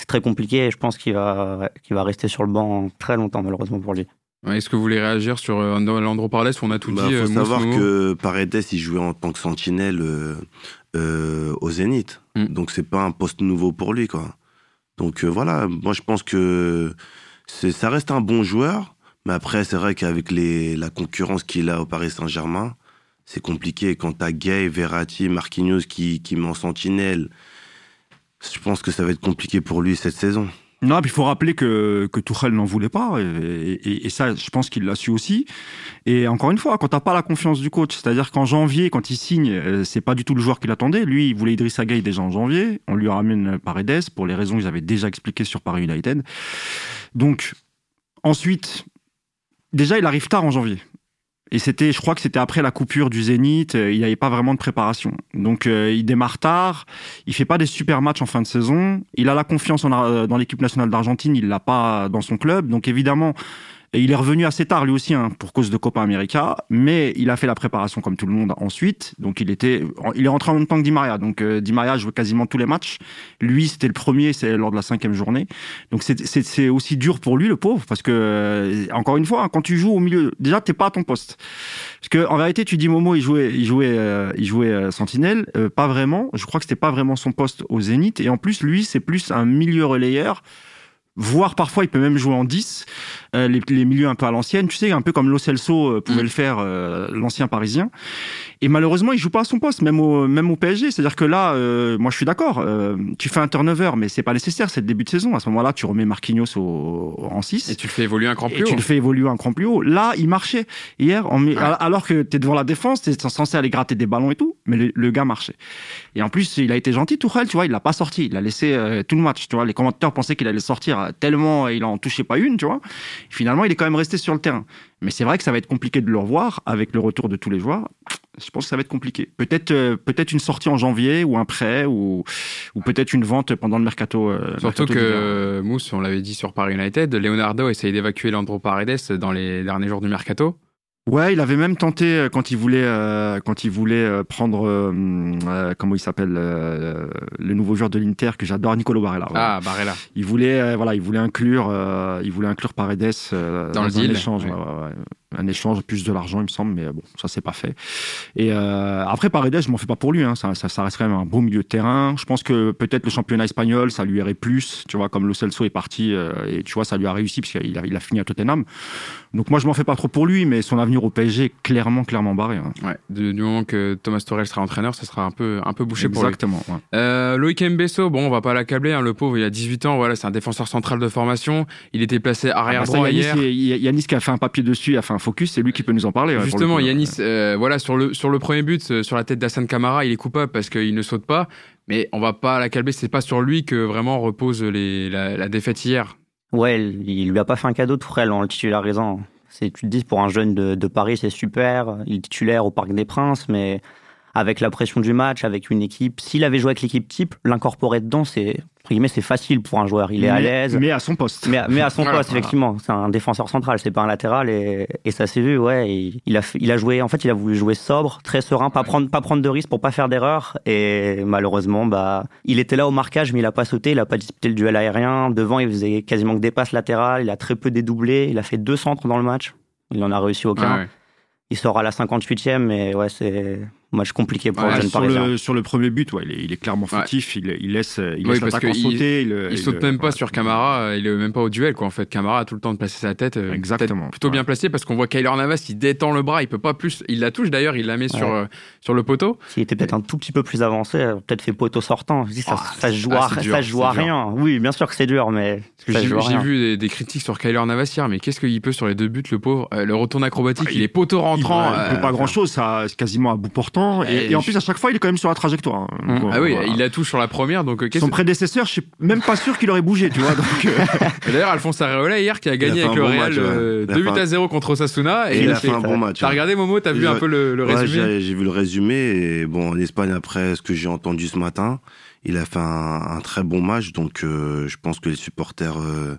c'est très compliqué et je pense qu'il va, qu'il va rester sur le banc très longtemps, malheureusement pour lui. Est-ce que vous voulez réagir sur euh, Landro Parles On a tout bah, dit. Il faut euh, savoir que Paredes, il jouait en tant que sentinelle euh, au Zénith. Donc, mm. Donc, c'est pas un poste nouveau pour lui. Quoi. Donc, voilà, moi, je pense que ça reste un bon joueur. Mais après, c'est vrai qu'avec la concurrence qu'il a au Paris Saint-Germain, c'est compliqué. Quand t'as Gay, Verratti, Marquinhos qui, qui met en sentinelle, je pense que ça va être compliqué pour lui cette saison. Non, il faut rappeler que, que Tuchel n'en voulait pas, et, ça, je pense qu'il l'a su aussi. Et encore une fois, quand t'as pas la confiance du coach, c'est-à-dire qu'en janvier, quand il signe, euh, c'est pas du tout le joueur qu'il attendait. Lui, il voulait Idrissa Gueye déjà en janvier. On lui ramène Paredes pour les raisons qu'ils avaient déjà expliquées sur Paris United. Donc, ensuite, déjà, il arrive tard en janvier. Et c'était, je crois que c'était après la coupure du Zénith, euh, il n'y avait pas vraiment de préparation. Donc euh, il démarre tard, il fait pas des super matchs en fin de saison, il a la confiance en, euh, dans l'équipe nationale d'Argentine, il l'a pas dans son club. Donc évidemment, et il est revenu assez tard lui aussi, hein, pour cause de Copa América, mais il a fait la préparation comme tout le monde ensuite. Donc il était, il est rentré en même temps que Di Maria. Donc euh, Di Maria joue quasiment tous les matchs. Lui, c'était le premier, c'est lors de la cinquième journée. Donc c'est aussi dur pour lui, le pauvre, parce que euh, encore une fois, hein, quand tu joues au milieu, déjà t'es pas à ton poste. Parce que en vérité, tu dis Momo, il jouait, il jouait, euh, il jouait euh, Sentinelle, pas vraiment. Je crois que c'était pas vraiment son poste au Zénith. Et en plus, lui, c'est plus un milieu relayeur voire parfois il peut même jouer en 10, euh, les, les, milieux un peu à l'ancienne, tu sais, un peu comme Lo Celso euh, pouvait mm. le faire, euh, l'ancien parisien. Et malheureusement, il joue pas à son poste, même au, même au PSG. C'est-à-dire que là, moi je suis d'accord, tu fais un turnover, mais c'est pas nécessaire, c'est le début de saison. À ce moment-là, tu remets Marquinhos au, en 6. Et tu le fais évoluer un cran plus haut. tu le fais évoluer un cran plus haut. Là, il marchait. Hier, alors que tu es devant la défense, tu es censé aller gratter des ballons et tout, mais le, gars marchait. Et en plus, il a été gentil, Tourelle, tu vois, il l'a pas sorti. Il a laissé tout le match, tu vois. Les commentateurs pensaient qu'il allait sortir tellement il en touchait pas une, tu vois. Finalement, il est quand même resté sur le terrain. Mais c'est vrai que ça va être compliqué de le revoir avec le retour de tous les joueurs. Je pense que ça va être compliqué. Peut-être, euh, peut-être une sortie en janvier ou un prêt ou, ou peut-être une vente pendant le mercato. Euh, Surtout que Mousse, on l'avait dit sur Paris United, Leonardo essaye d'évacuer Landro Paredes dans les derniers jours du mercato. Ouais, il avait même tenté euh, quand il voulait euh, quand il voulait euh, prendre comment il s'appelle le nouveau joueur de l'Inter que j'adore Nicolo Barella. Ah Barella. Il voulait voilà il voulait inclure il voulait inclure Paredes dans, le deal. l'échange. Un échange plus de l'argent, il me semble, mais bon, ça c'est pas fait. Et euh, après Paredes, je m'en fais pas pour lui, hein, ça, ça, ça, reste quand même un beau milieu de terrain. Je pense que peut-être le championnat espagnol, ça lui irait plus, tu vois, comme Lo Celso est parti euh, et tu vois, ça lui a réussi parce qu'il a, il a fini à Tottenham. Donc moi, je m'en fais pas trop pour lui, mais son avenir au PSG est clairement, clairement barré. Hein. Ouais, du, moment que Thomas Torel sera entraîneur, ça sera un peu, un peu bouché pour lui. Exactement. Ouais. Euh, Loïc Mbesso, bon, on va pas l'accabler, hein, le pauvre, il a 18 ans, voilà, c'est un défenseur central de formation. Il était placé arrière ah bah qui a fait un papier dessus, a fait un focus, c'est lui qui peut nous en parler. Justement, Yanis, euh, voilà, sur le, sur le premier but, euh, sur la tête d'Hassan Kamara, il est coupable parce qu'il ne saute pas. Mais on va pas l'accabler, c'est pas sur lui que vraiment repose les, la, défaite hier. Ouais, il lui a pas fait un cadeau de frêle en le titularisant. C'est, tu te dis, pour un jeune de, de Paris, c'est super. Il est titulaire au Parc des Princes, mais avec la pression du match, avec une équipe. S'il avait joué avec l'équipe type, l'incorporer dedans, c'est c'est facile pour un joueur. Il est à l'aise. Mais à son poste. Mais, mais à son <laughs> poste, effectivement. C'est un défenseur central, c'est pas un latéral et, et ça s'est vu. Ouais, il a il a joué. En fait, il a voulu jouer sobre, très serein, pas prendre pas prendre de risques pour pas faire d'erreur. Et malheureusement, bah, il était là au marquage, mais il a pas sauté, il a pas disputé le duel aérien. Devant, il faisait quasiment que des passes latérales. Il a très peu dédoublé. Il a fait deux centres dans le match. Il en a réussi aucun. Il sort à la 58e, mais ouais, c'est match compliqué pour ouais, sur le, sur le premier but, ouais, il, est, il est clairement fautif. Il, il, laisse, il laisse l'attaquant sauter. Il, il, saute même pas sur Camara. Il est même pas au duel, quoi. En fait, Camara a tout le temps de placer sa tête. Euh, Exactement. Plutôt bien placé parce qu'on voit Kyler Navas, il détend le bras. Il peut pas plus. Il la touche d'ailleurs. Il la met sur euh, sur le poteau. S'il était peut-être un tout petit peu plus avancé, peut-être fait poteau sortant. Ça, ah, ça, se joue, à, ça se joue à rien. Oui, bien sûr que c'est dur, mais j'ai vu des, critiques sur Kyler Navas hier. Mais qu'est-ce qu'il peut sur les deux buts, le pauvre. Euh, le retour acrobatique, ah, il, est poteau rentrant. Il peut pas grand chose. Ça, quasiment à bout portant. Et en plus à chaque fois, il est quand même sur la trajectoire. Hein. Mmh. ah oui, il la touche sur la première. Donc, Son prédécesseur, je suis même pas sûr qu'il aurait bougé, tu vois. Donc, euh. <laughs> D'ailleurs, Alphonse Areola, hier, qui a gagné avec le Real 2 euh, buts à 0 contre Osasuna. Et il, a fait, un bon match. T'as regardé Momo, t'as vu un peu le, résumé J'ai vu le résumé. Et bon, en Espagne, après ce que j'ai entendu ce matin, il a fait un, très bon match. Donc, euh, je pense que les supporters euh,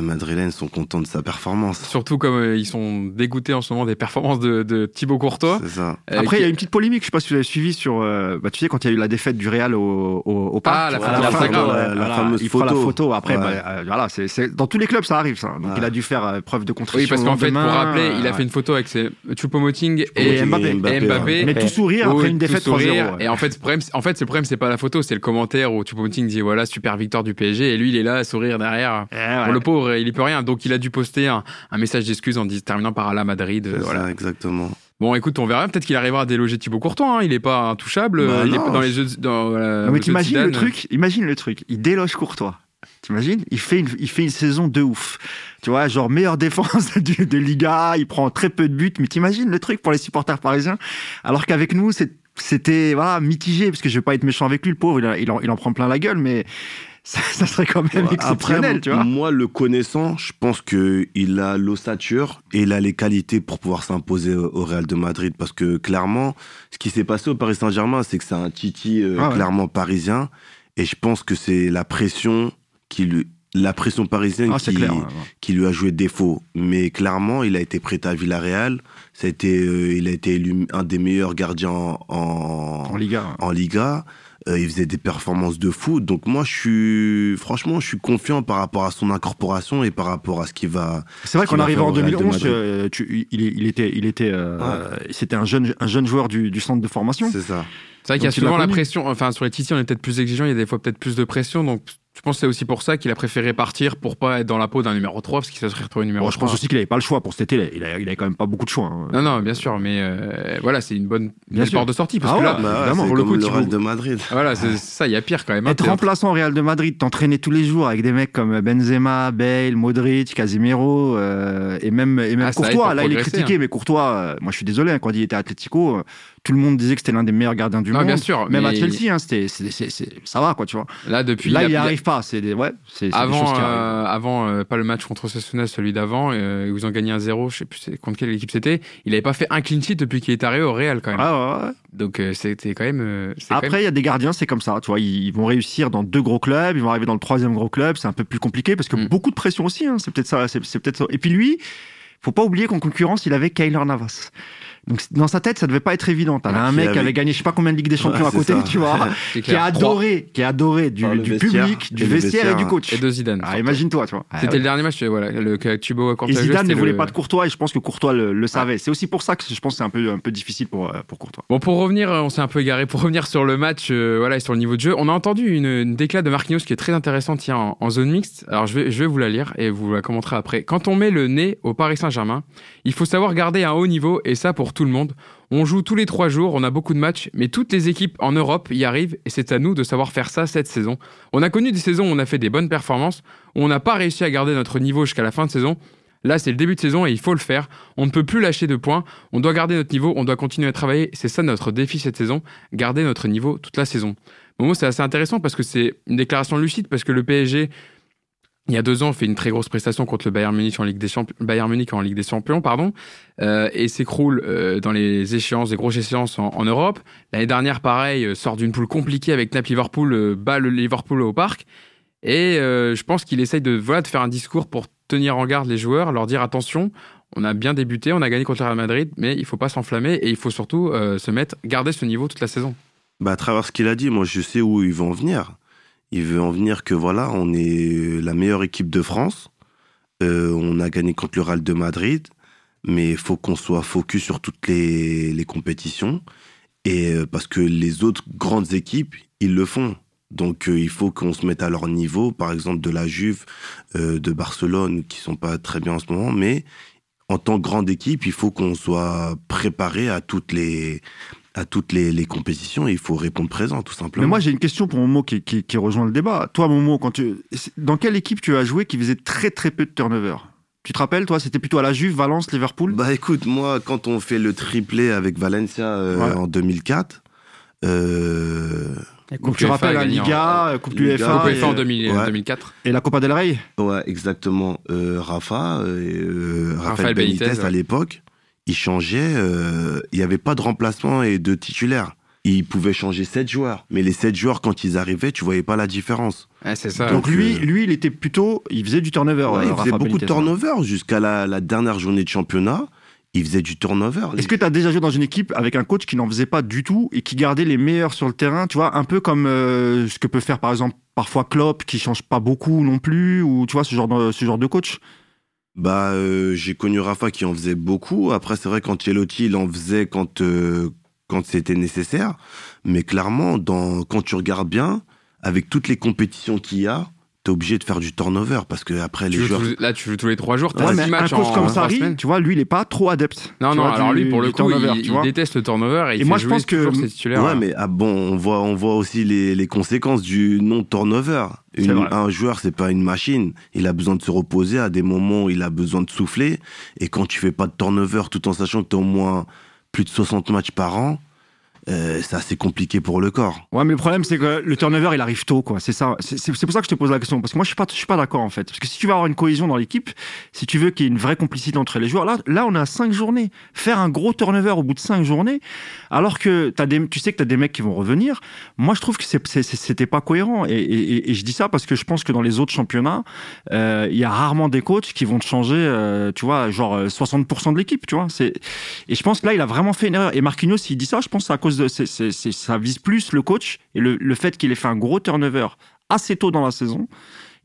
madrilènes sont contents de sa performance. Surtout comme euh, ils sont dégoûtés en ce moment des performances de, de Thibaut Courtois. C'est ça. Euh, Après, il y a une petite polémique, je sais pas si vous avez suivi sur, bah, tu sais, quand il y a eu la défaite du Real au, au, au parc. Ah, la, la, la, fameuse il photo. la photo. Après, bah, voilà, c'est, dans tous les clubs, ça arrive, ça. Donc, il a dû faire preuve de contrition. Oui, parce qu'en fait, pour rappeler, il a fait une photo avec ses Choupo-Moting et, Mbappé. Et Mbappé. Mais tout sourire après une défaite 3-0. Et en fait, le problème, en fait, le problème, c'est pas la photo, c'est le commentaire où Choupo-Moting dit voilà, super victoire du PSG, et lui, il est là à sourire derrière. Eh le pauvre, il y peut rien donc il a dû poster un, message d'excuse en terminant par la Madrid. Euh, voilà, exactement. Bon, écoute, on verra. Peut-être qu'il arrivera à déloger Thibaut Courtois. Hein. Il est pas intouchable. Bah il est dans les jeux. Dans, non, mais t'imagines le truc. Imagine le truc. Il déloge Courtois. T'imagines? Il fait une, il fait une saison de ouf. Tu vois, genre meilleure <laughs> défense de, de Liga. Il prend très peu de buts. Mais t'imagines le truc pour les supporters parisiens? Alors qu'avec nous, c'était voilà mitigé parce que je vais pas être méchant avec lui, le pauvre. Il, il, en, il en prend plein la gueule, mais ça, serait quand même exceptionnel, tu vois. Moi, le connaissant, je pense qu'il a l'ossature et il a les qualités pour pouvoir s'imposer au Real de Madrid. Parce que clairement, ce qui s'est passé au Paris Saint-Germain, c'est que c'est un Titi euh, ah clairement parisien. Et je pense que c'est la pression qui lui, la pression parisienne ah, qui, qui, lui a joué défaut. Mais clairement, il a été prêté à Villarreal. Ça a été, euh, il a été élu un des meilleurs gardiens en, en Liga. En Liga. Euh, il faisait des performances de fou. Donc moi, je suis franchement, je suis confiant par rapport à son incorporation et par rapport à ce qu'il va. C'est vrai qu'en arrivant en 2011, euh, il, il, était, il était, euh, c'était un jeune, un jeune joueur du, du centre de formation. C'est ça. C'est vrai qu'il y a souvent la pression. Enfin, sur les Titi, on est peut-être plus exigeant. Il y a des fois peut-être plus de pression. Donc je pense que c'est aussi pour ça qu'il a préféré partir pour pas être dans la peau d'un numéro 3 parce qu'il se serait retrouvé numéro bon, 3. Je pense aussi qu'il avait pas le choix pour cet été. Il, a, il avait quand même pas beaucoup de choix. Hein. Non, non, bien sûr, mais euh, voilà, c'est une bonne bien porte de sortie parce ah que là, bah pour le coup, le Real de Madrid. Voilà, c'est ça, il y a pire quand même. Hein, être remplaçant au Real de Madrid, t'entraîner tous les jours avec des mecs comme Benzema, Bale, Modric, Casemiro euh, et même et même ah, Courtois. Là, il est critiqué, hein. mais Courtois, euh, moi, je suis désolé quand il était à Atlético tout le monde disait que c'était l'un des meilleurs gardiens du monde. Bien sûr, même à Chelsea, hein, c'était, ça va quoi, tu vois. Là depuis, là il n'y arrive pas. C'est des, ouais, c'est, avant, des euh, avant euh, pas le match contre Sassuolo, celui d'avant, euh, où ils ont gagné un 0 Je sais plus contre quelle équipe c'était. Il n'avait pas fait un clean sheet depuis qu'il est arrivé au Real quand même. Ah, ouais, Donc c'était quand même. Après, il y a des gardiens, c'est comme ça. Tu vois, ils vont réussir dans deux gros clubs, ils vont arriver dans le troisième gros club. C'est un peu plus compliqué parce que mm. beaucoup de pression aussi. Hein, c'est peut-être ça. C'est, peut-être. Et puis lui, faut pas oublier qu'en concurrence, il avait Kyler Navas. Donc dans sa tête, ça devait pas être évident. T'avais un mec qui avait gagné je sais pas combien de Ligue des Champions à côté, tu vois, <laughs> qui a adoré, qui a adoré du, public, du vestiaire, et du coach. Et de Zidane. Ah, imagine-toi, tu vois. C'était le dernier match, voilà, le Thibaut Et Zidane ne voulait pas de Courtois et je pense que Courtois le, savait. C'est aussi pour ça que je pense que c'est un peu, un peu difficile pour, euh, pour Courtois. Bon, pour revenir, on s'est un peu égaré, pour revenir sur le match, euh, voilà, et sur le niveau de jeu, on a entendu une, une déclat de Marquinhos qui est très intéressante hier en, en, zone mixte. Alors je vais, je vais vous la lire et vous la commenterez après. Quand on met le nez au Paris Saint-Germain, il faut savoir garder un haut niveau et ça pour le monde. On joue tous les trois jours, on a beaucoup de matchs, mais toutes les équipes en Europe y arrivent et c'est à nous de savoir faire ça cette saison. On a connu des saisons où on a fait des bonnes performances, où on n'a pas réussi à garder notre niveau jusqu'à la fin de saison. Là, c'est le début de saison et il faut le faire. On ne peut plus lâcher de points. On doit garder notre niveau, on doit continuer à travailler. C'est ça notre défi cette saison, garder notre niveau toute la saison. Bon, c'est assez intéressant parce que c'est une déclaration lucide parce que le PSG il y a deux ans, fait une très grosse prestation contre le Bayern Munich en Ligue des Champions, Bayern Munich en Ligue des Champions, pardon, euh, et s'écroule euh, dans les échéances, des grosses échéances en, Europe. L'année dernière, pareil, euh, sort d'une poule compliquée avec Nap Liverpool, bat le Liverpool au parc, et je pense qu'il essaye de voilà de faire un discours pour tenir en garde les joueurs, leur dire attention, on a bien débuté, on a gagné contre le Real Madrid, mais il faut pas s'enflammer et il faut surtout se mettre, garder ce niveau toute la saison. Bah à travers ce qu'il a dit, moi je sais où ils vont en venir. Il veut en venir que voilà, on est la meilleure équipe de France. Euh, on a gagné contre le Real de Madrid, mais il faut qu'on soit focus sur toutes les, compétitions. Et euh, parce que les autres grandes équipes, ils le font. Donc euh, il faut qu'on se mette à leur niveau, par exemple de la Juve, de Barcelone, qui sont pas très bien en ce moment, mais en tant que grande équipe, il faut qu'on soit préparé à toutes les à toutes les, compétitions il faut répondre présent, tout simplement. Mais moi, j'ai une question pour Momo qui, qui, rejoint le débat. Toi, Momo, quand tu, dans quelle équipe tu as joué qui faisait très très peu de turnover tu te rappelles, toi, c'était plutôt à la Juve, Valence, Liverpool? Bah écoute, moi, quand on fait le triplé avec Valencia euh, en 2004, euh... tu rappelles la Liga, Coupe du UEFA. Coupe UEFA en 2004. Et la Copa del Rey? Ouais, exactement. Euh, Rafa, euh, Rafael Benitez, à l'époque il changeait, euh, il n'y avait pas de remplacement et de titulaire. Il pouvait changer sept joueurs, mais les sept joueurs quand ils arrivaient, tu voyais pas la différence. c'est ça. Donc, lui, euh, lui, il était plutôt, il faisait du turnover. il faisait beaucoup de turnover jusqu'à la, dernière journée de championnat. Il faisait du turnover. Est-ce que tu as déjà joué dans une équipe avec un coach qui n'en faisait pas du tout et qui gardait les meilleurs sur le terrain, tu vois, un peu comme euh, ce que peut faire par exemple parfois Klopp qui change pas beaucoup non plus ou tu vois ce genre de, ce genre de coach? Bah, euh, j'ai connu Rafa qui en faisait beaucoup. Après, c'est vrai qu'Ancelotti, il en faisait quand euh, quand c'était nécessaire. Mais clairement, dans, quand tu regardes bien, avec toutes les compétitions qu'il y a, t'es obligé de faire du turnover parce que après les joueurs. là, tu joues tous les trois jours. T'as ouais, matchs un coach comme Sarri, tu vois, lui, il est pas trop adepte. Non, non. alors lui, pour le coup, il, déteste le turnover et, moi, je pense que Ouais, hein. mais ah bon, on voit, on voit aussi les, les conséquences du non turnover. un joueur, c'est pas une machine. Il a besoin de se reposer à des moments où il a besoin de souffler. Et quand tu fais pas de turnover, tout en sachant que t'as au moins plus de 60 matchs par an, euh, c'est compliqué pour le corps. Ouais, mais le problème, c'est que le turnover, il arrive tôt, quoi. C'est ça. C'est pour ça que je te pose la question. Parce que moi, je suis pas, je suis pas d'accord, en fait. Parce que si tu veux avoir une cohésion dans l'équipe, si tu veux qu'il y ait une vraie complicité entre les joueurs, là, là, on a cinq journées. Faire un gros turnover au bout de cinq journées, alors que as des, tu sais que tu as des mecs qui vont revenir. Moi, je trouve que c'était pas cohérent. Et, je dis ça parce que je pense que dans les autres championnats, euh, il y a rarement des coachs qui vont changer, euh, tu vois, genre 60% de l'équipe, tu vois. Et je pense que là, il a vraiment fait une erreur. Et Marquinhos, il dit ça, je pense, à cause ça vise plus le coach et le, fait qu'il ait fait un gros turnover assez tôt dans la saison.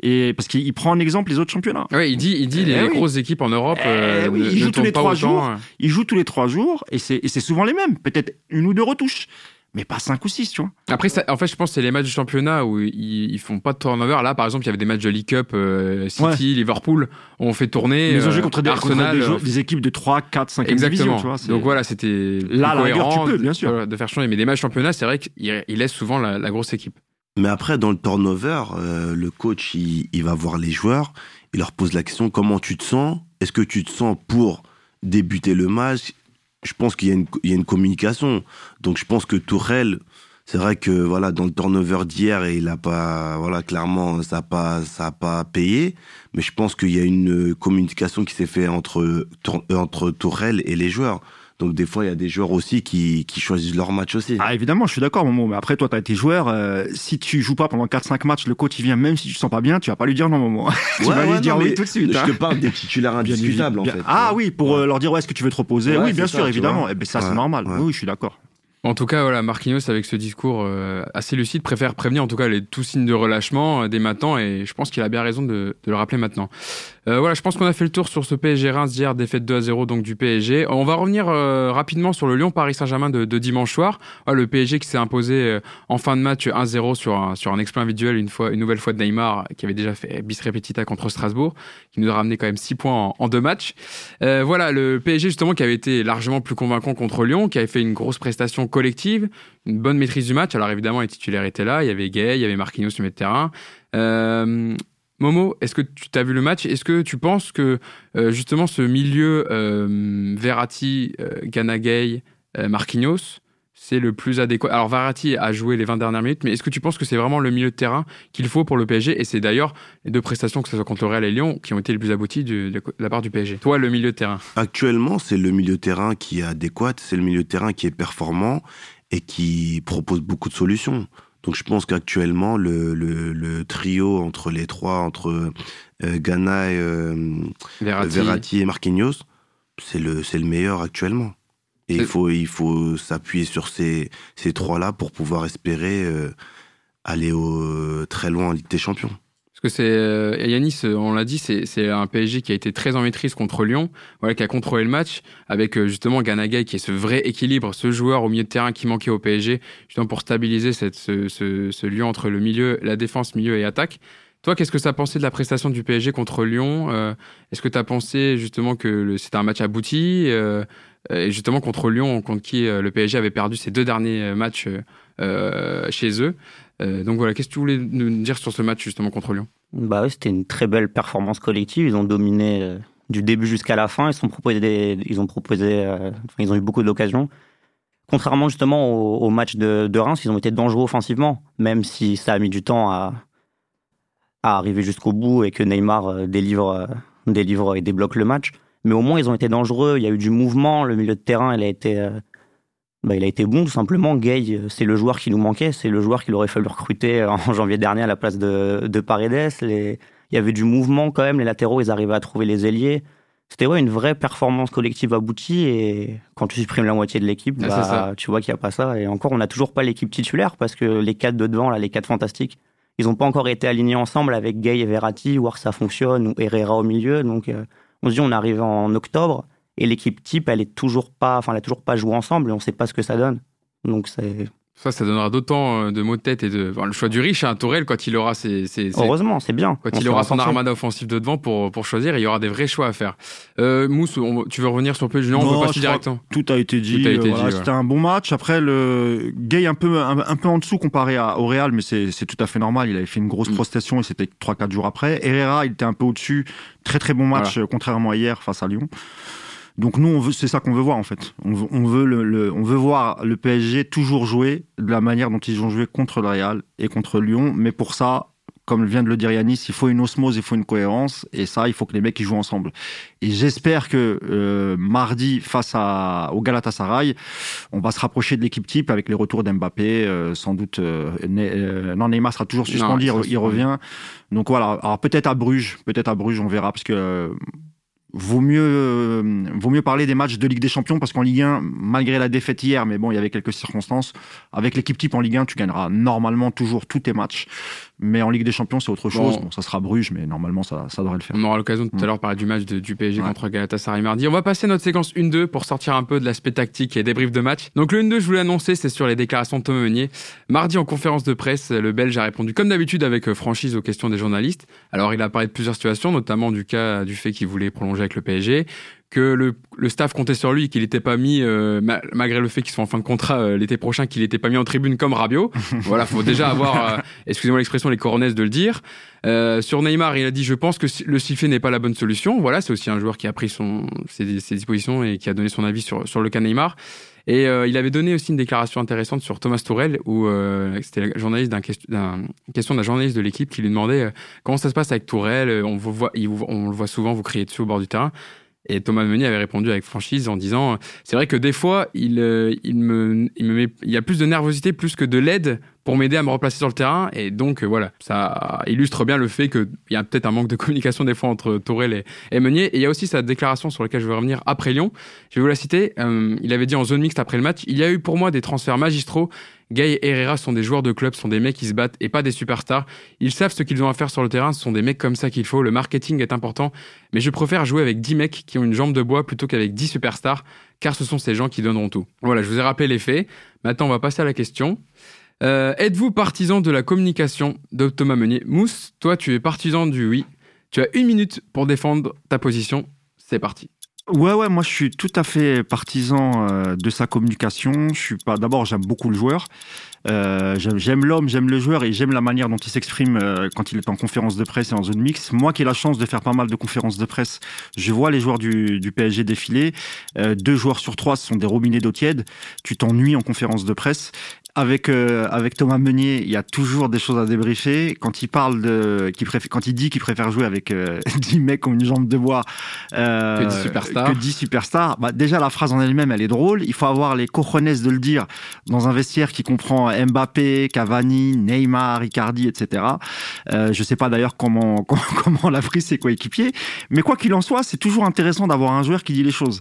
Et parce qu'il prend en exemple les autres championnats. Oui, il dit, il dit les eh grosses équipes en Europe. Eh euh, il joue tous les trois jours. Il joue tous les trois jours et c'est souvent les mêmes. Peut-être une ou deux retouches mais pas 5 ou 6, tu vois. Après, en fait, je pense que c'est les matchs du championnat où ils, font pas de turnover. Là, par exemple, il y avait des matchs de League Cup, euh, City, Liverpool, on fait tourner. ils ont joué contre des, Arsenal, contre des, équipes de 3, 4, 5 Exactement. tu vois, Donc voilà, c'était. Là, la tu peux, bien sûr. De faire changer. Mais des matchs championnat, c'est vrai qu'il laisse souvent la, grosse équipe. Mais après, dans le turnover, euh, le coach, il, il va voir les joueurs, il leur pose la question comment tu te sens? Est-ce que tu te sens pour débuter le match? Je pense qu'il y, a une communication. Donc je pense que Tourelle, c'est vrai que voilà dans le turnover d'hier, il a pas voilà clairement ça a pas ça pas payé, mais je pense qu'il y a une communication qui s'est faite entre entre Tourelle et les joueurs. Donc des fois, il y a des joueurs aussi qui, qui choisissent leur match aussi. Ah évidemment, je suis d'accord, Momo. Mais après, toi, tu as été joueur. Euh, si tu joues pas pendant 4-5 matchs, le coach il vient, même si tu te sens pas bien, tu vas pas lui dire non, Momo. <laughs> tu vas lui dire oui tout de suite. Je hein. te parle des titulaires indiscutables en fait. Ah oui, pour euh, leur dire ouais, est-ce que tu veux te reposer Oui, bien sûr, évidemment. Et eh ben ça, c'est normal. Oui, je suis d'accord. En tout cas, voilà, Marquinhos, avec ce discours euh, assez lucide, préfère prévenir en tout cas les tous signes de relâchement euh, dès maintenant, et je pense qu'il a bien raison de, de le rappeler maintenant. Euh, voilà, je pense qu'on a fait le tour sur ce PSG Reims d'hier, défaite 2 à 0 donc du PSG. On va revenir euh, rapidement sur le Lyon Paris Saint-Germain de, de, dimanche soir. le PSG qui s'est imposé en fin de match 1-0 sur un, sur un exploit individuel une fois une nouvelle fois de Neymar qui avait déjà fait bis repetita contre Strasbourg, qui nous a ramené quand même 6 points en, en deux matchs. voilà, le PSG justement qui avait été largement plus convaincant contre Lyon, qui avait fait une grosse prestation collective, une bonne maîtrise du match. Alors évidemment, les titulaires étaient là. Il y avait Gay, il y avait Marquinhos sur le terrain. Euh, Momo, est-ce que tu as vu le match? Est-ce que tu penses que euh, justement ce milieu euh, Verratti, euh, Ganagay, Marquinhos, c'est le plus adéquat? Alors Verratti a joué les 20 dernières minutes, mais est-ce que tu penses que c'est vraiment le milieu de terrain qu'il faut pour le PSG Et c'est d'ailleurs les deux prestations, que ce soit contre le Real et Lyon, qui ont été les plus abouties de, la part du PSG. Toi, le milieu de terrain Actuellement, c'est le milieu de terrain qui est adéquat, c'est le milieu de terrain qui est performant et qui propose beaucoup de solutions. Donc je pense qu'actuellement, le, le, trio entre les trois, entre euh, Ghana, et, euh, Verratti. et Marquinhos, c'est le, le meilleur actuellement. Et il faut, il faut s'appuyer sur ces, ces trois-là pour pouvoir espérer euh, aller au, très loin en Ligue des Champions. Que c'est euh, Yanis, on l'a dit, c'est un PSG qui a été très en maîtrise contre Lyon, voilà, qui a contrôlé le match avec euh, justement Ganagay qui est ce vrai équilibre, ce joueur au milieu de terrain qui manquait au PSG, justement pour stabiliser cette, ce, ce, ce lien entre le milieu, la défense, milieu et attaque. Toi, qu'est-ce que tu as pensé de la prestation du PSG contre Lyon Est-ce que tu as pensé justement que c'était un match abouti euh, et justement contre Lyon, contre qui euh, le PSG avait perdu ses deux derniers euh, matchs chez eux. Donc voilà, qu'est-ce que tu voulais nous dire sur ce match justement contre Lyon? Bah c'était une très belle performance collective. Ils ont dominé du début jusqu'à la fin. Ils sont ils ont proposé, ils ont eu beaucoup d'occasions. Contrairement justement au, match de, Reims, ils ont été dangereux offensivement, même si ça a mis du temps à, à arriver jusqu'au bout et que Neymar délivre, délivre et débloque le match mais au moins ils ont été dangereux. Il y a eu du mouvement, le milieu de terrain, il a été, euh, bah, il a été bon tout simplement. Gay, euh, c'est le joueur qui nous manquait, c'est le joueur qu'il aurait fallu recruter en janvier dernier à la place de, de Paredes. Les... Il y avait du mouvement quand même, les latéraux, ils arrivaient à trouver les ailiers. C'était ouais, une vraie performance collective aboutie et quand tu supprimes la moitié de l'équipe, ah, bah, tu vois qu'il n'y a pas ça. Et encore, on n'a toujours pas l'équipe titulaire parce que les quatre de devant, là, les quatre fantastiques, ils n'ont pas encore été alignés ensemble avec Gay et Verratti, voir que ça fonctionne, ou Herrera au milieu. Donc, euh, on se dit, on arrive en octobre et l'équipe type, elle est toujours pas, enfin, elle a toujours pas joué ensemble et on sait pas ce que ça donne. Donc c'est ça, ça donnera d'autant euh, de mots de tête et de. le choix du riche, hein, Tourelle, quand il aura ses. Heureusement, c'est bien. Quand il aura son armada offensif de devant pour, pour choisir, il y aura des vrais choix à faire. Euh, Mousse, tu veux revenir sur le PSG Non, on veut passer directement. Tout a été dit. Euh, c'était un bon match. Après, le Gay un peu, un, peu en dessous comparé à, au Real, mais c'est tout à fait normal. Il avait fait une grosse mm. prestation et c'était 3-4 jours après. Herrera, il était un peu au-dessus. Très très bon match, contrairement à hier face à Lyon. Donc nous, on veut, c'est ça qu'on veut voir en fait. On veut, on veut, le, on veut voir le PSG toujours jouer de la manière dont ils ont joué contre le Real et contre Lyon. Mais pour ça, comme vient de le dire Yanis, il faut une osmose, il faut une cohérence, et ça, il faut que les mecs ils jouent ensemble. Et j'espère que euh, mardi, face à, au Galatasaray, on va se rapprocher de l'équipe type avec les retours d'Mbappé, euh, sans doute. Euh, euh, non, Neymar sera toujours suspendu, il, il, revient. Donc voilà. Alors peut-être à Bruges, peut-être à Bruges, on verra, parce que vaut mieux, euh, vaut mieux parler des matchs de Ligue des Champions parce qu'en Ligue 1, malgré la défaite hier, mais bon, il y avait quelques circonstances, avec l'équipe type en Ligue 1, tu gagneras normalement toujours tous tes matchs. Mais en Ligue des Champions, c'est autre chose. Bon. ça sera Bruges, mais normalement, ça, ça devrait le faire. On aura l'occasion tout à mm. l'heure de parler du match du PSG contre Galatasaray mardi. On va passer notre séquence 1-2 pour sortir un peu de l'aspect tactique et débrief de match. Donc le 1-2, je voulais annoncer, c'est sur les déclarations de Thomas Meunier. Mardi, en conférence de presse, le Belge a répondu comme d'habitude avec euh, franchise aux questions des journalistes. Alors il a parlé de plusieurs situations, notamment du cas du fait qu'il voulait prolonger avec le PSG, que le, le, staff comptait sur lui, qu'il n'était pas mis, euh, malgré le fait qu'il soit en fin de contrat euh, l'été prochain, qu'il n'était pas mis en tribune comme Rabiot. <laughs> voilà, faut déjà avoir, euh, excusez-moi l'expression, les coronets de le dire. sur Neymar, il a dit, je pense que le sifflet n'est pas la bonne solution. Voilà, c'est aussi un joueur qui a pris son, ses, ses, dispositions et qui a donné son avis sur, sur le cas Neymar. Et il avait donné aussi une déclaration intéressante sur Thomas Tourel, où c'était la journaliste d'un question d'un journaliste de l'équipe qui lui demandait comment ça se passe avec Tourel. On, vous voit, on le voit souvent vous crier dessus au bord du terrain. Et Thomas Meunier avait répondu avec franchise en disant c'est vrai que des fois il, euh, il me il me met il y a plus de nervosité plus que de l'aide pour m'aider à me replacer sur le terrain. Et donc euh, voilà ça illustre bien le fait qu'il y a peut-être un manque de <laughs> communication des fois entre Tourelle et, Meunier. Et il y a aussi sa déclaration sur laquelle je vais revenir après Lyon. Je vais vous la citer. Euh, il avait dit en zone mixte après le match il y a eu pour moi des transferts magistraux Gay et Herrera sont des joueurs de club, sont des mecs qui se battent et pas des superstars. Ils savent ce qu'ils ont à faire sur le terrain, ce sont des mecs comme ça qu'il faut. Le marketing est important, mais je préfère jouer avec 10 mecs qui ont une jambe de bois plutôt qu'avec 10 superstars, car ce sont ces gens qui donneront tout. Voilà, je vous ai rappelé les faits. Maintenant, on va passer à la question. Euh, êtes-vous partisan de la communication de Thomas Meunier? Mousse, toi, tu es partisan du oui. Tu as une minute pour défendre ta position. C'est parti. Ouais, ouais, moi je suis tout à fait partisan euh, de sa communication. Je suis pas. D'abord, j'aime beaucoup le joueur. Euh, j'aime l'homme, j'aime le joueur et j'aime la manière dont il s'exprime euh, quand il est en conférence de presse et en zone mixte. Moi qui ai la chance de faire pas mal de conférences de presse, je vois les joueurs du, du PSG défiler. Euh, deux joueurs sur trois sont des robinets d'eau tiède. Tu t'ennuies en conférence de presse avec euh, avec Thomas Meunier, il y a toujours des choses à débriefer. Quand il parle de, qui préfère, quand il dit qu'il préfère jouer avec euh, <laughs> 10 mecs ont une jambe de bois euh, que 10 superstars, que 10 superstars, bah déjà la phrase en elle-même, elle est drôle. Il faut avoir les cojones de le dire dans un vestiaire qui comprend Mbappé, Cavani, Neymar, Icardi, etc. Euh, je sais pas d'ailleurs <laughs> comment comment l'a pris ses coéquipiers, mais quoi qu'il en soit, c'est toujours intéressant d'avoir un joueur qui dit les choses.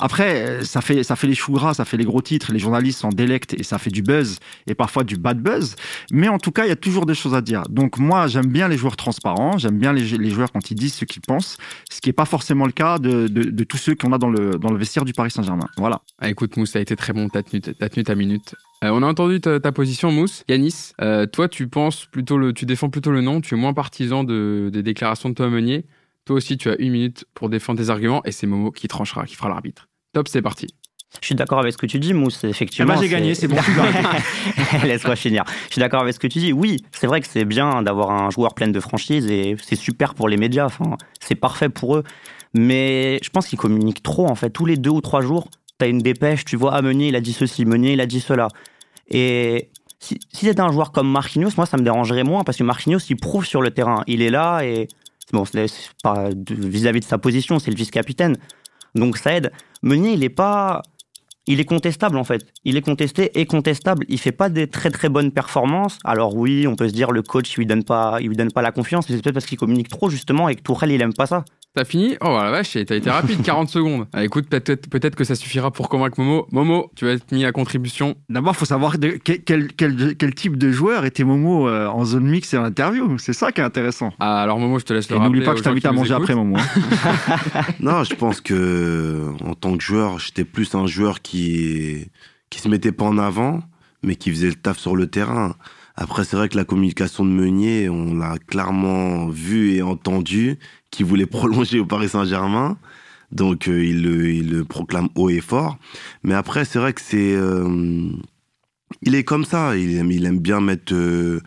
Après, euh, ça fait ça fait les choux gras, ça fait les gros titres, les journalistes s'en délectent et ça fait du buzz et parfois du bad buzz. Mais en tout cas, il y a toujours des choses à dire. Donc moi, j'aime bien les joueurs transparents, j'aime bien les, joueurs quand ils disent ce qu'ils pensent, ce qui n'est pas forcément le cas de, tous ceux qu'on a dans le, vestiaire du Paris Saint-Germain. Voilà. Ah, écoute, Mousse, ça a été très bon, t'as tenu, ta minute. Euh, on a entendu ta, position, Mousse. Yanis, euh, toi, tu penses plutôt tu défends plutôt le non, tu es moins partisan de, des déclarations de Thomas Meunier. Toi aussi, tu as une minute pour défendre tes arguments et c'est Momo qui tranchera, qui fera l'arbitre. Top, c'est parti. Je suis d'accord avec ce que tu dis, Mousse. Effectivement. Ah bah j'ai gagné, c'est bon. <laughs> Laisse-moi finir. Je suis d'accord avec ce que tu dis. Oui, c'est vrai que c'est bien d'avoir un joueur plein de franchise et c'est super pour les médias. Enfin, c'est parfait pour eux. Mais je pense qu'ils communiquent trop, en fait. Tous les deux ou trois jours, tu as une dépêche, tu vois, ah, Meunier, il a dit ceci, Meunier, il a dit cela. Et si, si c'était un joueur comme Marquinhos, moi, ça me dérangerait moins parce que Marquinhos, il prouve sur le terrain. Il est là et, bon, c'est pas vis-à-vis de sa position, c'est le vice-capitaine. Donc ça aide. Meunier, il est pas, il est contestable en fait. Il est contesté et contestable. Il fait pas des très très bonnes performances. Alors oui, on peut se dire le coach il lui donne pas, il lui donne pas la confiance. C'est peut-être parce qu'il communique trop justement et que Tourelle il aime pas ça. T'as fini? Oh la vache, t'as été rapide, <laughs> 40 secondes. Ah, écoute, peut-être peut que ça suffira pour convaincre Momo. Momo, tu vas être mis à contribution. D'abord, faut savoir de, quel, quel, quel, type de joueur était Momo euh, en zone mix et en interview. C'est ça qui est intéressant. Ah, alors Momo, je te laisse le et N'oublie pas que je t'invite à manger après, Momo. Hein. <laughs> non, je pense que en tant que joueur, j'étais plus un joueur qui qui se mettait pas en avant, mais qui faisait le taf sur le terrain. Après, c'est vrai que la communication de Meunier, on l'a clairement vu et entendu, qui voulait <laughs> prolonger au Paris Saint-Germain. Donc, euh, il, le, il, le, proclame haut et fort. Mais après, c'est vrai que c'est... Euh, il est comme ça. Il aime, il aime bien mettre... Euh,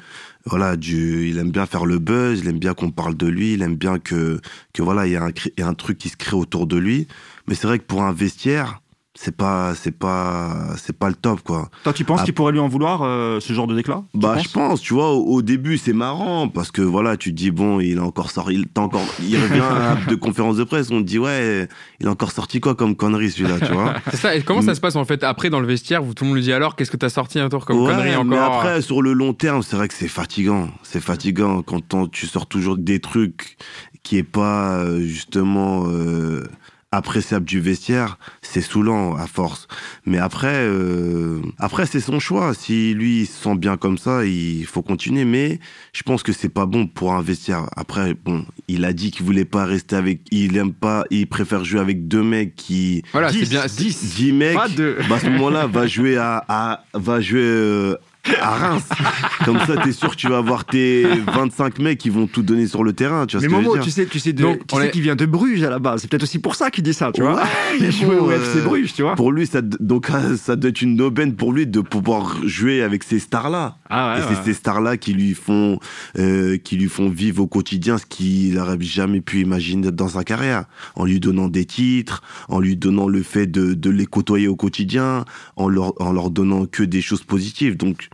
voilà, du, il aime bien faire le buzz, il aime bien qu'on parle de lui, il aime bien que, que voilà, il y, a il y a un truc qui se crée autour de lui. Mais c'est vrai que pour un vestiaire, c'est pas c'est pas c'est pas le top quoi. Toi tu penses qu'il pourrait lui en vouloir euh, ce genre de déclat? Bah je pense, tu vois au, début c'est marrant parce que voilà, tu te dis bon, il a encore sorti il encore il revient <laughs> de conférence de presse, on te dit ouais, il a encore sorti quoi comme connerie celui-là, tu vois? <laughs> C'est ça, et comment ça se passe en fait après dans le vestiaire, vous tout le monde lui dit alors qu'est-ce que t'as sorti un tour comme connerie encore? mais après sur le long terme, c'est vrai que c'est fatigant, c'est fatigant quand tu sors toujours des trucs qui est pas euh, justement euh, appréciable du vestiaire, c'est saoulant à force. Mais après, euh, après c'est son choix. Si lui il se sent bien comme ça, il faut continuer. Mais je pense que c'est pas bon pour un vestiaire. Après, bon, il a dit qu'il voulait pas rester avec, il aime pas, il préfère jouer avec deux mecs qui. Voilà, c'est bien 10, 10 mecs. Pas deux. Bah, à ce moment-là, va <laughs> jouer à, à va jouer euh, à Reims. Comme ça, t'es sûr que tu vas avoir tes 25 mecs qui vont tout donner sur le terrain. Tu vois mais ce que Momo, je veux tu sais, tu sais, de, tu sais qu'il vient de Bruges à la base. C'est peut-être aussi pour ça qu'il dit ça, tu vois. <laughs> il joue au FC Bruges, tu vois. Pour lui, ça, donc ça doit être une aubaine pour lui de pouvoir jouer avec ces stars-là. Ah ouais, Et c'est ces stars-là qui lui font, euh, qui lui font vivre au quotidien ce qu'il n'aurait jamais pu imaginer dans sa carrière, en lui donnant des titres, en lui donnant le fait de, de les côtoyer au quotidien, en leur, en leur donnant que des choses positives. Donc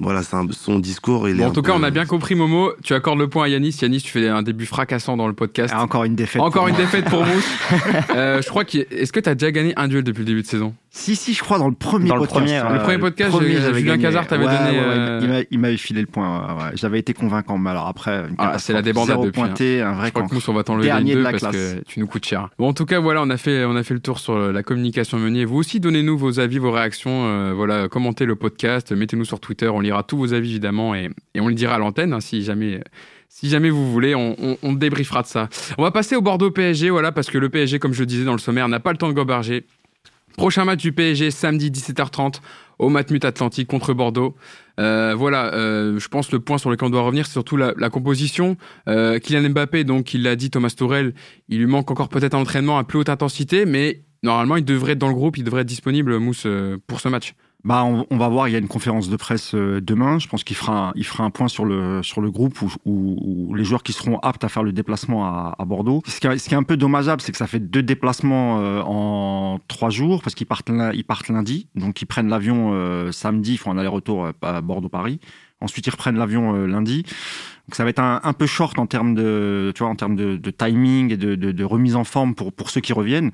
voilà, son discours. Il en tout cas, on a bien compris, Momo. Tu accordes le point à Yanis. Yanis, tu fais un début fracassant dans le podcast. Ah, encore une défaite. Encore une défaite pour Mousse. <laughs> euh, je crois que. Est-ce que tu as déjà gagné un duel depuis le début de saison? Si, si, je crois dans le premier dans podcast. Le premier, le premier podcast, Julien Cazard t'avait donné. Euh... Il m'avait filé le point. J'avais été convaincant, mais alors après. Ah, c'est la débandade depuis. Hein. Pointé, un vrai je crois que Mousse, on va t'enlever les deux parce que tu nous coûtes cher. Bon, en tout cas, voilà, on a fait, on a fait le tour sur la communication menée. Vous aussi, donnez-nous vos avis, vos réactions. Euh, voilà, commentez le podcast, mettez-nous sur Twitter. On lira tous vos avis, évidemment, et, et on le dira à l'antenne hein, si jamais si jamais vous voulez, on, on, on, débriefera de ça. On va passer au Bordeaux PSG, voilà, parce que le PSG, comme je le disais dans le sommaire, n'a pas le temps de goberger. Prochain match du PSG, samedi 17h30, au Matmut Atlantique contre Bordeaux. Euh, voilà, euh, je pense le point sur lequel on doit revenir, c'est surtout la, composition. Euh, Kylian Mbappé, donc il l'a dit Thomas Tourel, il lui manque encore peut-être un entraînement à plus haute intensité, mais normalement il devrait être dans le groupe, il devrait être disponible, Mousse, euh, pour ce match. Bah, on, on, va voir. Il y a une conférence de presse euh, demain. Je pense qu'il fera, un, il fera un point sur le sur le groupe où, où, où, les joueurs qui seront aptes à faire le déplacement à, à Bordeaux. Ce qui, est, ce qui, est, un peu dommageable, c'est que ça fait deux déplacements euh, en trois jours parce qu'ils partent ils partent lundi, donc ils prennent l'avion euh, samedi, ils font un aller-retour à Bordeaux-Paris. Ensuite, ils reprennent l'avion lundi. Donc ça va être un, un, peu short en termes de, tu vois, en termes de, de timing et de, de, de, remise en forme pour pour ceux qui reviennent.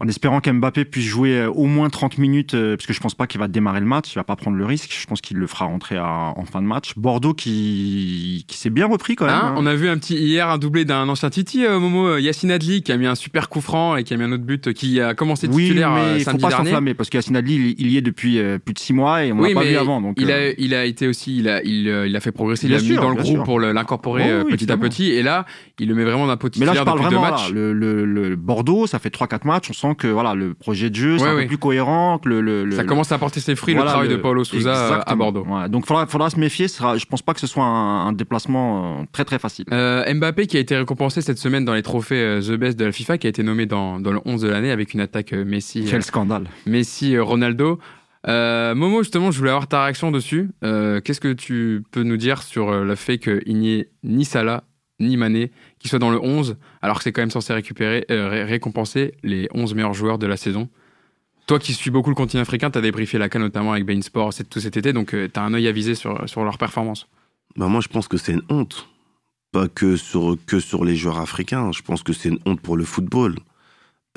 En espérant qu'Mbappé puisse jouer au moins 30 minutes, euh, parce que je pense pas qu'il va démarrer le match, il va pas prendre le risque. Je pense qu'il le fera rentrer à, en fin de match. Bordeaux qui qui s'est bien repris quand même. Hein, hein. On a vu un petit hier un doublé d'un ancien Titi, euh, Momo Yacine Adli, qui a mis un super coup franc et qui a mis un autre but, qui a commencé titulaire oui, mais euh, il faut pas s'enflammer parce que Yacine Adli il, il, y est depuis euh, plus de six mois et on oui, l'a pas vu avant. Donc il a il a été aussi il a il, il a fait progresser, il l'a mis dans le groupe sûr. pour l'incorporer. Oh, oui, petit évidemment. à petit. Et là, il le met vraiment d'un petit Mais là, je parle vraiment là, le, le, le, Bordeaux, ça fait 3-4 matchs. On sent que voilà, le projet de jeu, c'est ouais, un ouais. peu plus cohérent. Que le, ça commence à porter ses fruits, voilà, le travail de Paulo Souza exactement. à Bordeaux. Ouais. Donc, il faudra, faudra se méfier. Sera, je pense pas que ce soit un, un déplacement très très facile. Euh, Mbappé qui a été récompensé cette semaine dans les trophées euh, The Best de la FIFA, qui a été nommé dans, dans le 11 de l'année avec une attaque euh, Messi. Quel scandale. Messi, Ronaldo. Euh, Momo, justement, je voulais avoir ta réaction dessus. Euh, Qu'est-ce que tu peux nous dire sur le fait qu'il n'y ait ni Salah ni Mané qui soit dans le 11, alors que c'est quand même censé récupérer, euh, ré récompenser les 11 meilleurs joueurs de la saison? Toi qui suis beaucoup le continent africain, tu as débriefé la CAN notamment avec Bain Sport tout cet été, donc euh, tu as un œil avisé sur, sur leur performance. Bah moi, je pense que c'est une honte. Pas que sur, que sur les joueurs africains. Je pense que c'est une honte pour le football.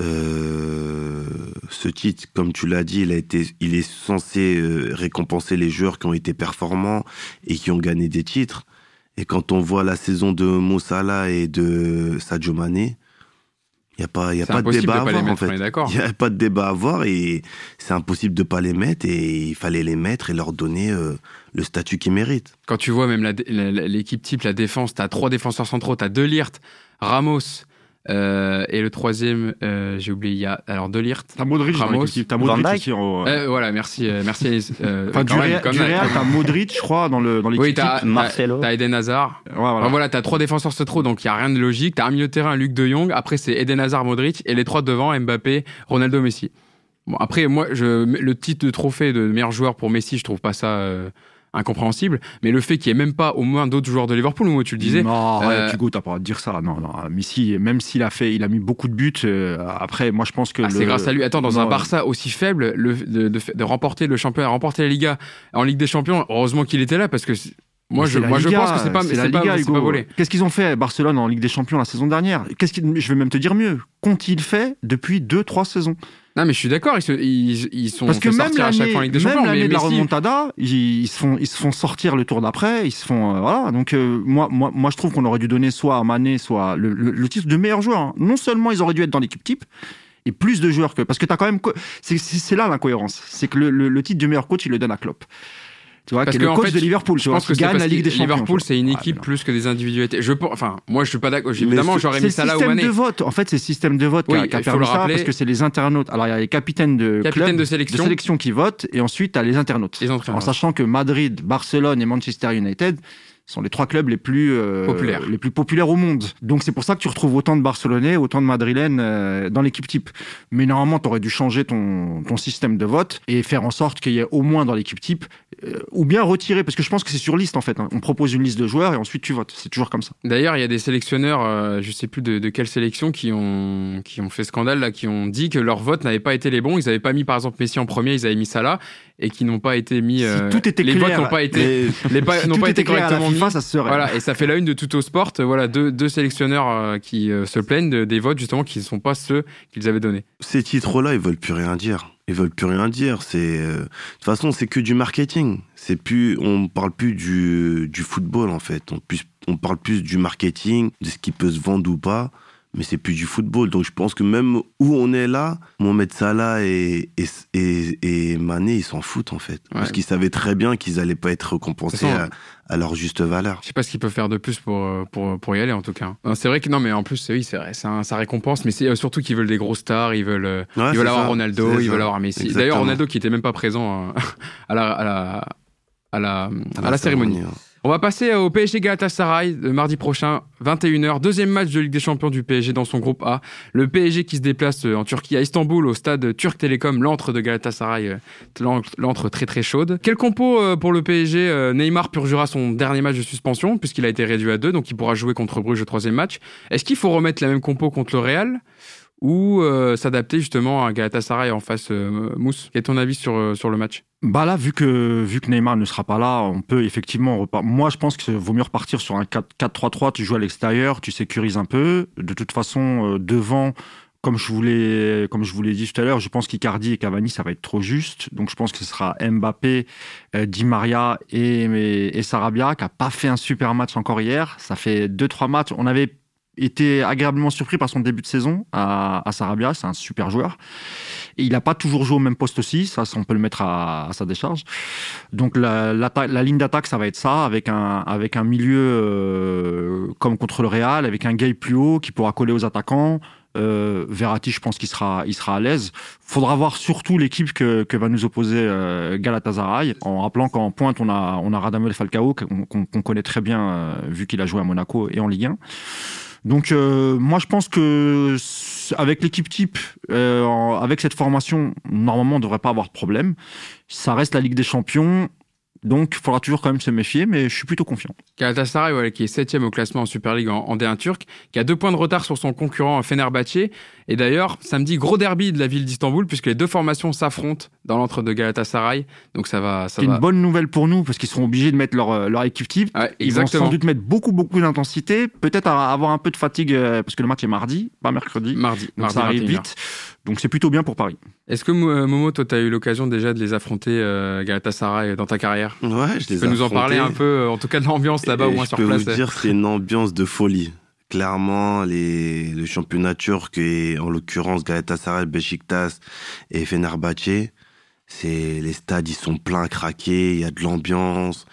Euh, ce titre, comme tu l'as dit, il, a été, il est censé euh, récompenser les joueurs qui ont été performants et qui ont gagné des titres. Et quand on voit la saison de Moussala et de Sadio Mané, il n'y a pas, y a pas de débat de à avoir mettre, en fait. Il <laughs> n'y a pas de débat à avoir et c'est impossible de pas les mettre et il fallait les mettre et leur donner euh, le statut qu'ils méritent. Quand tu vois même l'équipe type, la défense, tu as trois défenseurs centraux, tu as deux Lirt, Ramos, euh, et le troisième, euh, j'ai oublié, il y a alors Delirte. T'as Modric Ramos, dans l'équipe. T'as Modric aussi en... euh, Voilà, merci, merci. Euh, enfin, du Real, t'as Modric, je crois, dans le dans l'équipe. Oui, t'as Marcelo. T'as Eden Hazard. Ouais, voilà. Enfin, voilà, t'as trois défenseurs centraux, donc il y a rien de logique. T'as un milieu de terrain, Luc De Jong. Après, c'est Eden Hazard, Modric, et les trois devant, Mbappé, Ronaldo, Messi. Bon, après, moi, je, le titre de trophée de meilleur joueur pour Messi, je trouve pas ça. Incompréhensible, mais le fait qu'il n'y ait même pas au moins d'autres joueurs de Liverpool, où tu le disais. Non, euh... Hugo, t'as pas à dire ça. Non, non. Messi, même s'il a fait, il a mis beaucoup de buts. Euh, après, moi, je pense que ah, le... c'est grâce à lui. Attends, dans non, un Barça aussi faible, le, de, de, de, remporter le championnat, remporter la Liga en Ligue des Champions. Heureusement qu'il était là parce que. Moi, je, moi Liga, je pense que c'est pas, c'est la pas, Liga, Hugo. pas volé. Qu'est-ce qu'ils ont fait Barcelone en Ligue des Champions la saison dernière? Qu'est-ce qu'ils, je vais même te dire mieux. Qu'ont-ils fait depuis deux, trois saisons? Non, mais je suis d'accord, ils, se, ils, ils, sont Parce que même à chaque fois Ligue des même Champions. l'année de la remontada, ils, ils, se font, ils se font sortir le tour d'après, ils se font, euh, voilà. Donc, euh, moi, moi, moi, je trouve qu'on aurait dû donner soit à Mané, soit le, le, le titre de meilleur joueur. hein. Non seulement ils auraient dû être dans l'équipe type, et plus de joueurs que, parce que t'as quand même, c'est là l'incohérence. C'est que le, le, le titre du meilleur coach, il le donne à Klopp. Tu vois, Parce qui est que, le en coach fait, de Liverpool, tu Je vois, pense que qui c'est gagne la Ligue que des Champions. Liverpool, c'est une équipe mais plus que des individualités. Je, pense- enfin, moi, je suis pas d'accord. Évidemment, j'aurais mis ça là système Mané. de vote. En fait, c'est le système de vote qui Oui, a- qui a il faut permis ça rappeler. parce que c'est les internautes. Alors, il y a les capitaines de Capitaine club, de sélection. de sélection qui votent et ensuite, tu as les internautes. Les entraîneurs. En sachant que Madrid, Barcelone et Manchester United sont les trois clubs les plus populaires, les plus populaires au monde. Donc c'est pour ça que tu retrouves autant de Barcelonais, autant de Madrilènes dans l'équipe type. Mais normalement, tu aurais dû changer ton, ton système de vote et faire en sorte qu'il y ait au moins dans l'équipe type, ou bien retirer, parce que je pense que c'est sur liste en fait. Hein. On propose une liste de joueurs et ensuite tu votes. C'est toujours comme ça. D'ailleurs, il y a des sélectionneurs, je sais plus de, de quelle sélection, qui ont qui ont fait scandale là, qui ont dit que leur vote n'avait pas été les bons. Ils n'avaient pas mis par exemple Messi en premier, ils avaient mis Salah et qui n'ont pas été mis. Euh, tout était les votes n'ont pas été, <laughs> les n'ont pas été correctement mis. Ça serait. Voilà, et ça fait la une de Tuto Sport. Voilà, deux, deux sélectionneurs euh, qui euh, se plaignent des votes justement qui ne sont pas ceux qu'ils avaient donnés. Ces titres-là, ils veulent plus rien dire. Ils veulent plus rien dire. C'est de toute façon, c'est que du marketing. C'est plus, on parle plus du, du football en fait. On, plus, on parle plus du marketing, de ce qui peut se vendre ou pas mais c'est plus du football. Donc je pense que même où on est là, Mohamed Salah et, et, et, Mané, ils s'en foutent en fait. Parce qu'ils savaient très bien qu'ils n'allaient pas être récompensés à, leur juste valeur. Je sais pas ce qu'ils peuvent faire de plus pour, pour, pour y aller en tout cas. C'est vrai que non, mais en plus, oui, c'est vrai, ça, ça récompense, mais c'est euh, surtout qu'ils veulent des gros stars, ils veulent, euh, ils veulent avoir Ronaldo, ils veulent avoir Messi. D'ailleurs, Ronaldo qui était même pas présent euh, <laughs> à la, à la, à la, à la, cérémonie. On va passer au PSG Galatasaray le mardi prochain, 21h. Deuxième match de Ligue des Champions du PSG dans son groupe A. Le PSG qui se déplace euh, en Turquie à Istanbul au stade Turc Télécom, l'antre de Galatasaray, euh, l'antre très très chaude. Quel compo euh, pour le PSG Neymar purgera son dernier match de suspension puisqu'il a été réduit à deux, donc il pourra jouer contre Bruges au troisième match. Est-ce qu'il faut remettre la même compo contre le Real? Ou s'adapter justement à Galatasaray en face Mousse Quel est ton avis sur, sur le match? Bah là, vu que, vu que Neymar ne sera pas là, on peut effectivement repartir. Moi, je pense qu'il vaut mieux repartir sur un 4-3-3. Tu joues à l'extérieur, tu sécurises un peu. De toute façon, euh, devant, comme je voulais, comme je vous l'ai dit tout à l'heure, je pense qu'Icardi et Cavani, ça va être trop juste. Donc, je pense que ce sera Mbappé, euh, Di Maria et, et, Sarabia, qui a pas fait un super match encore hier. Ça fait deux, trois matchs. On avait été agréablement surpris par son début de saison à, à Sarabia. C'est un super joueur. Et il n'a pas toujours joué au même poste aussi, ça, on peut le mettre à, sa décharge. Donc la, la, ligne d'attaque, ça va être ça, avec un, avec un milieu euh, comme contre le Real, avec un gay plus haut qui pourra coller aux attaquants. Euh, Verratti, je pense qu'il sera, il sera à l'aise. Faudra voir surtout l'équipe que, que va nous opposer euh, Galatasaray, en rappelant qu'en pointe on a, on a Radamel Falcao qu'on connaît très bien euh, vu qu'il a joué à Monaco et en Ligue 1. Donc euh, moi je pense que avec l'équipe type, euh, avec cette formation, normalement on ne devrait pas avoir de problème. Ça reste la Ligue des Champions. Donc, il faudra toujours quand même se méfier, mais je suis plutôt confiant. Galatasaray, qui est septième au classement en Super League en, D1 turc, qui a deux points de retard sur son concurrent Fenerbahçe. Et d'ailleurs, samedi, gros derby de la ville d'Istanbul, puisque les deux formations s'affrontent dans l'entre de Galatasaray. Donc ça va. C'est une bonne nouvelle pour nous, parce qu'ils seront obligés de mettre leur, euh, leur équipe type. Ils vont sans doute mettre beaucoup, beaucoup d'intensité. Peut-être avoir un peu de fatigue, euh, parce que le match est mardi, pas mercredi. Mardi. Donc ça arrive vite. Donc c'est plutôt bien pour Paris. Est-ce que euh, Momo, toi, tu as eu l'occasion déjà de les affronter, euh, Galatasaray, dans ta carrière? Ouais, je les Tu peux nous en parler un peu, euh, en tout cas de l'ambiance là-bas, au moins sur place Je peux vous dire, c'est une ambiance de folie. Clairement, les, le championnat turc, et en l'occurrence Galatasaray, Beşiktaş et Fenerbahçe, c'est les stades, ils sont pleins, craqués, il y a de l'ambiance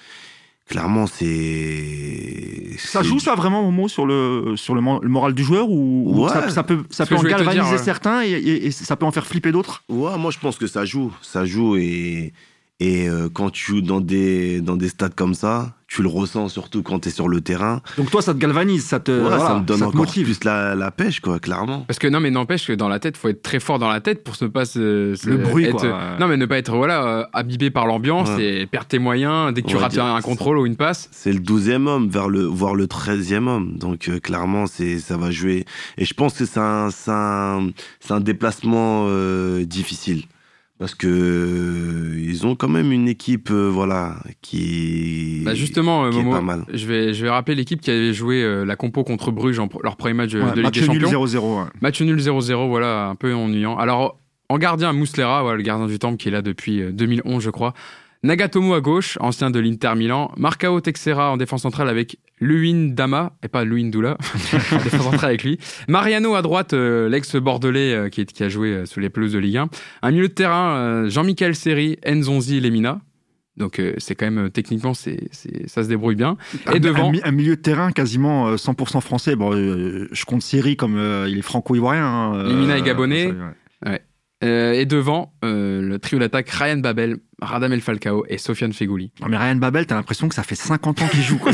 clairement, c'est. Ça joue ça vraiment au mot sur le sur le, moral du joueur ou, ça, peut ça peut en galvaniser certains et, ça peut en faire flipper d'autres? Ouais, moi je pense que ça joue, ça joue et et euh, quand tu joues dans des dans des stades comme ça, tu le ressens surtout quand tu es sur le terrain. Donc toi, ça te galvanise, ça te, ça me donne encore plus la, la, pêche, quoi, clairement. Parce que non, mais n'empêche que dans la tête, faut être très fort dans la tête pour ne pas se, le bruit, quoi. Non, mais ne pas être voilà euh, abîmé par l'ambiance et perdre tes moyens dès que tu rates un contrôle ou une passe. C'est le 12e homme vers le voire le 13e homme. Donc euh, clairement, c'est ça va jouer. Et je pense que c'est un, un, un déplacement euh, difficile parce que euh, ils ont quand même une équipe euh, voilà qui bah justement euh, est pas mal. je vais je vais rappeler l'équipe qui avait joué la compo contre Bruges en leur premier match de Ligue des Champions. match nul 0-0 match nul 0-0 voilà un peu ennuyant. Alors en gardien Mouslera voilà, le gardien du Temple qui est là depuis 2011 je crois Nagatomo à gauche, ancien de l'Inter Milan. Marcao Texera en défense centrale avec Luin Dama, et pas Luin Doula, <laughs> en défense centrale avec lui. Mariano à droite, euh, l'ex-bordelais euh, qui, qui, a joué euh, sous les pelouses de Ligue 1. Un milieu de terrain, Jean-Michel Seri, Nzonzi Lemina. Donc c'est quand même techniquement c'est ça se débrouille bien. Et devant un, milieu de terrain quasiment 100% français. Bon, je compte Seri comme il est franco-ivoirien. Hein, Lemina est gabonais. ouais. Euh, et devant, euh, le trio d'attaque Ryan Babel, Radamel Falcao et Sofiane Fegouli. Non mais Ryan Babel, t'as l'impression que ça fait 50 ans qu'il joue. <laughs>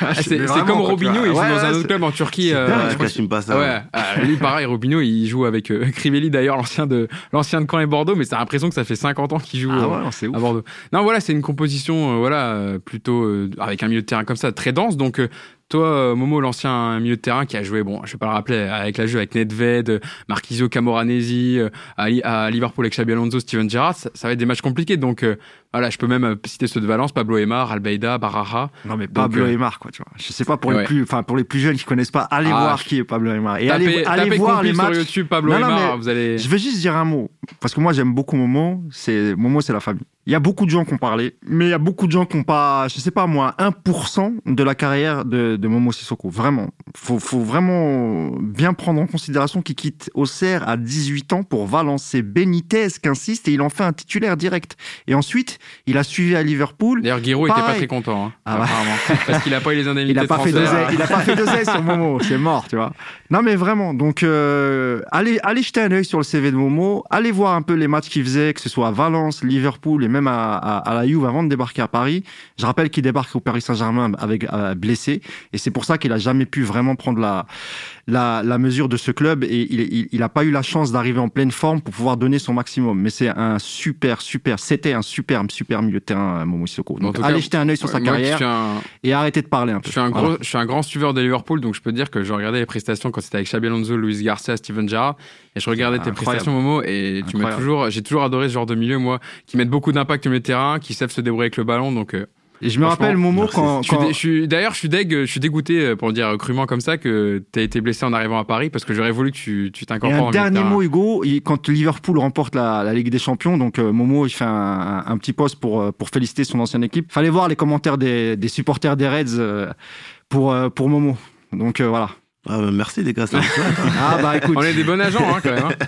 Ah, c'est comme Robinho, il joue dans un autre club en Turquie. Euh, je pas ça. Ouais, ah, lui pareil, Robinho, il joue avec euh, Crivelli d'ailleurs, l'ancien de l'ancien de Caen et Bordeaux, mais t'as l'impression que ça fait 50 ans qu'il joue ah à Bordeaux. Non voilà, c'est une composition voilà plutôt avec un milieu de terrain comme ça très dense, donc toi, euh, Momo, l'ancien milieu de terrain qui a joué, bon, je vais pas le rappeler, avec la jeu avec Nedved, Marquisio Camoranesi, euh, à, Liverpool avec Xabi Alonso, Steven Gerrard, ça, va être des matchs compliqués. Donc, euh, voilà, je peux même citer ceux de Valence, Pablo Emar, Albeida, Baraja. Non, mais Pablo Emar, quoi, tu vois. Je sais pas, pour les plus, enfin, pour les plus jeunes qui connaissent pas, allez ah, voir qui est Pablo Emar. Et allez, allez voir les matchs. sur YouTube, Pablo Emar, vous allez. Je vais juste dire un mot. Parce que moi, j'aime beaucoup Momo. C'est, Momo, c'est la famille. Il y a beaucoup de gens qui ont parlé, mais il y a beaucoup de gens qui n'ont pas, je sais pas moi, 1% de la carrière de, de Momo Sissoko. Vraiment. Faut, faut vraiment bien prendre en considération qu'il quitte Auxerre à 18 ans pour Valence. C'est Benitez qui insiste et il en fait un titulaire direct. Et ensuite, il a suivi à Liverpool. D'ailleurs, Giroud était pas très content, hein, ah parce qu'il a pas eu les indemnités. <laughs> Il a pas fait deux il a pas fait deux sur Momo. C'est mort, tu vois. Non, mais vraiment. Donc, euh, allez, allez jeter un œil sur le CV de Momo. Allez voir un peu les matchs qu'il faisait, que ce soit à Valence, Liverpool et même à, à, la Juve avant de débarquer à Paris. Je rappelle qu'il débarque au Paris Saint-Germain avec euh, blessé et c'est pour ça qu'il a jamais pu vraiment prendre la la, la mesure de ce club et il, il, a pas eu la chance d'arriver en pleine forme pour pouvoir donner son maximum. Mais c'est un super, super, c'était un superbe, super milieu de terrain, Momo Sissoko. Donc, allez jeter un œil sur sa carrière et arrêtez de parler un peu. Je suis un, gros, je suis un grand suiveur de Liverpool, donc je peux dire que je regardais les prestations quand c'était avec Xabi Alonso, Luis Garcia, Steven Gerrard, et je regardais tes prestations, Momo, et tu m'as toujours, j'ai toujours adoré ce genre de milieu, moi, qui mettent beaucoup d'impact au milieu de terrain, qui savent se débrouiller avec le ballon, donc. Euh, et je me rappelle Momo quand, Je suis, d'ailleurs, je suis deg, je suis dégoûté euh, pour le dire crûment comme ça que tu as été blessé en arrivant à Paris parce que j'aurais voulu que tu, tu t'incorpores. Un dernier mot, Hugo, quand Liverpool remporte la, la, Ligue des Champions, donc euh, Momo il fait un, un, petit post pour euh, pour féliciter son ancienne équipe. Fallait voir les commentaires des, des supporters des Reds pour pour Momo. Donc voilà. Ah, bah, merci les gars, ça <laughs> ah bah écoute, on est des bons agents hein, quand même. Hein.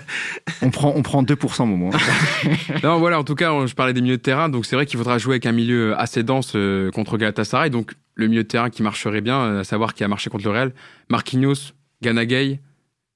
on prend on prend 2% moment. <laughs> non voilà, en tout cas, je parlais des milieux de terrain, donc c'est vrai qu'il faudra jouer avec un milieu assez dense euh, contre Galatasaray, donc le milieu de terrain qui marcherait bien, euh, à savoir qui a marché contre le Real, Marquinhos, Ganagay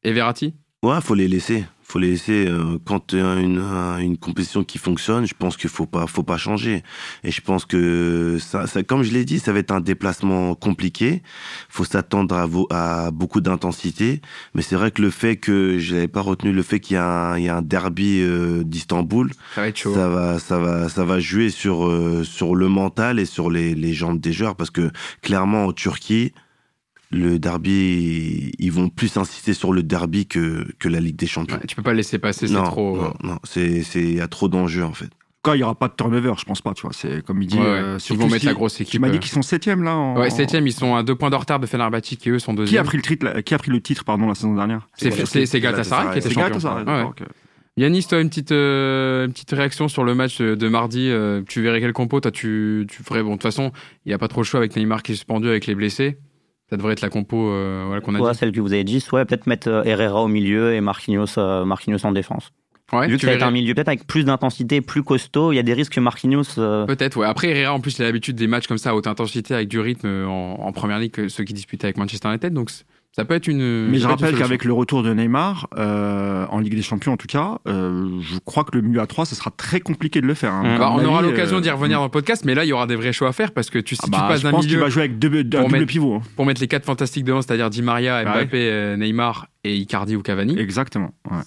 et Verratti. Ouais, faut les laisser faut les laisser euh, quand tu as une, une compétition qui fonctionne je pense qu'il faut pas faut pas changer. Et je pense que ça, ça comme je l'ai dit ça va être un déplacement compliqué. Faut s'attendre à, à beaucoup d'intensité. Mais c'est vrai que le fait que j'avais pas retenu le fait qu'il y a un, il y a un derby euh, d'Istanbul ça ça va ça va ça va jouer sur euh, sur le mental et sur les les jambes des joueurs. Parce que clairement en Turquie le derby, ils vont plus insister sur le derby que, que la Ligue des Champions. tu peux pas laisser passer, c'est trop. Non, non, c'est, il y a trop d'enjeux en fait. Quand il y aura pas de turnover, je pense pas, tu vois. C'est comme il dit. Euh, ils vont mettre la grosse équipe. Tu m'as dit euh. qu'ils sont septième là. En... Ouais, septième, ils sont à deux points de retard de Fenerbahçe qui eux sont deuxième. Qui a pris le titre, qui a pris le titre, pardon, la saison dernière C'est, c'est, Galatasaray qui était champion. Galatasaray, Yanis, toi, une petite, euh, une petite réaction sur le match de, mardi. tu verrais quel compo Toi, tu, tu ferais. Bon, de toute façon, il n'y a pas trop le choix avec Neymar qui est suspendu avec les blessés. Ça devrait être la compo euh, voilà, qu'on a ouais, dit. celle que vous avez dit, soit peut-être mettre euh, Herrera au milieu et Marquinhos, euh, Marquinhos en défense. Ouais, Vu que ça va être un milieu peut-être avec plus d'intensité, plus costaud, il y a des risques que Marquinhos. Peut-être, ouais. Après, Herrera, en plus, il a l'habitude des matchs comme ça à haute intensité avec du rythme en, en première ligue que ceux qui disputaient avec Manchester United. Donc, ça peut être une. Mais je rappelle qu'avec le retour de Neymar, euh, en Ligue des Champions en tout cas, euh, je crois que le milieu à 3, ce sera très compliqué de le faire. Hein. Bah, on aura l'occasion d'y revenir dans le podcast, mais là, il y aura des vrais choix à faire parce que tu, si ah tu bah, passes d'un milieu. Je va jouer avec deux, deux, mettre, pivots. Hein. Pour mettre les quatre fantastiques devant, c'est-à-dire Di Maria, bah Mbappé, euh, Neymar et Icardi ou Cavani. Exactement. Ouais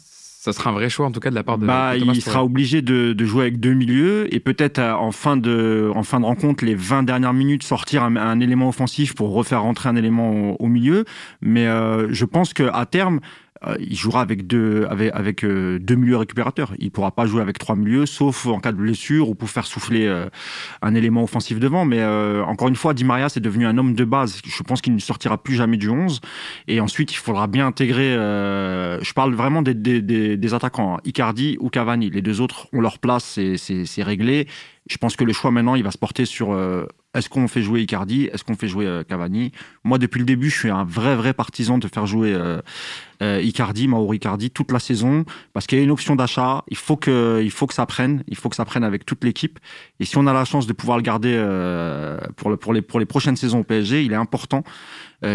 ça sera un vrai choix en tout cas de la part de. Bah, il sera obligé de, de, jouer avec deux milieux et peut-être euh, en fin de en fin de rencontre les 20 dernières minutes sortir un, élément offensif pour refaire rentrer un élément au, milieu. Mais euh, je pense que à terme il jouera avec deux avec, avec euh, deux milieux récupérateurs. Il pourra pas jouer avec trois milieux, sauf en cas de blessure ou pour faire souffler euh, un élément offensif devant. Mais encore une fois, Di Maria c'est devenu un homme de base. Je pense qu'il ne sortira plus jamais du 11. Et ensuite, il faudra bien intégrer. je parle vraiment des, des, des, attaquants, hein. Icardi ou Cavani. Les deux autres ont leur place, c'est réglé. Je pense que le choix maintenant, il va se porter sur est-ce qu'on fait jouer Icardi Est-ce qu'on fait jouer euh, Cavani Moi, depuis le début, je suis un vrai, vrai partisan de faire jouer euh, euh, Icardi, Mauro Icardi, toute la saison, parce qu'il y a une option d'achat. Il faut que, il faut que ça prenne. Il faut que ça prenne avec toute l'équipe. Et si on a la chance de pouvoir le garder pour, le, pour, les, pour les prochaines saisons au PSG, il est important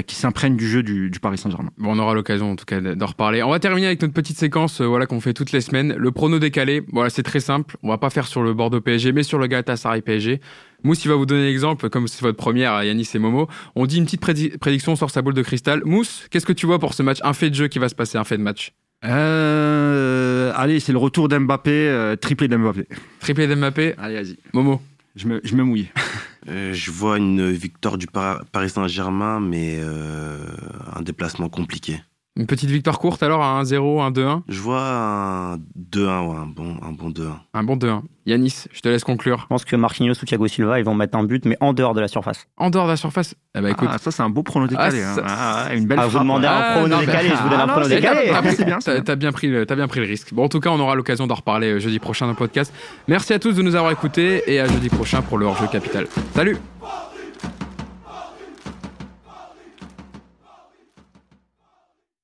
qui s'imprègne du jeu du, Paris Saint-Germain. Bon, on aura l'occasion en tout cas d'en reparler. On va terminer avec notre petite séquence voilà qu'on fait toutes les semaines. Le prono décalé, voilà, c'est très simple. On va pas faire sur le Bordeaux PSG, mais sur le Galatasaray PSG. Mousse, il va vous donner l'exemple, comme c'est votre première, Yanis et Momo. On dit une petite prédiction, sur sa boule de cristal. Mousse, qu'est-ce que tu vois pour ce match? Un fait de jeu qui va se passer, un fait de match euh, Allez, c'est le retour d'Mbappé, euh, triplé d'Mbappé. Triplé d'Mbappé Allez, vas-y. Momo je me, je me mouille. <laughs> Euh, je vois une victoire du Paris Saint-Germain, mais un déplacement compliqué. Une petite victoire courte alors, un 1-0, un 2-1 Je vois un 2-1, un bon, un bon 2-1. Un bon 2-1. Yanis, je te laisse conclure. Je pense que Marquinhos ou Thiago Silva, ils vont mettre un but, mais en dehors de la surface. En dehors de la surface eh ben, écoute. Ah, ça, c'est un beau prono décalé. Ah, hein. ah, une belle ah, Vous demandez un prono décalé, je vous donne un prono décalé. C'est bien. T'as bien, pris le, as bien pris le risque. Bon, en tout cas, on aura l'occasion d'en reparler euh, jeudi prochain dans le podcast. Merci à tous de nous avoir écoutés et à jeudi prochain pour le hors-jeu capital. Salut!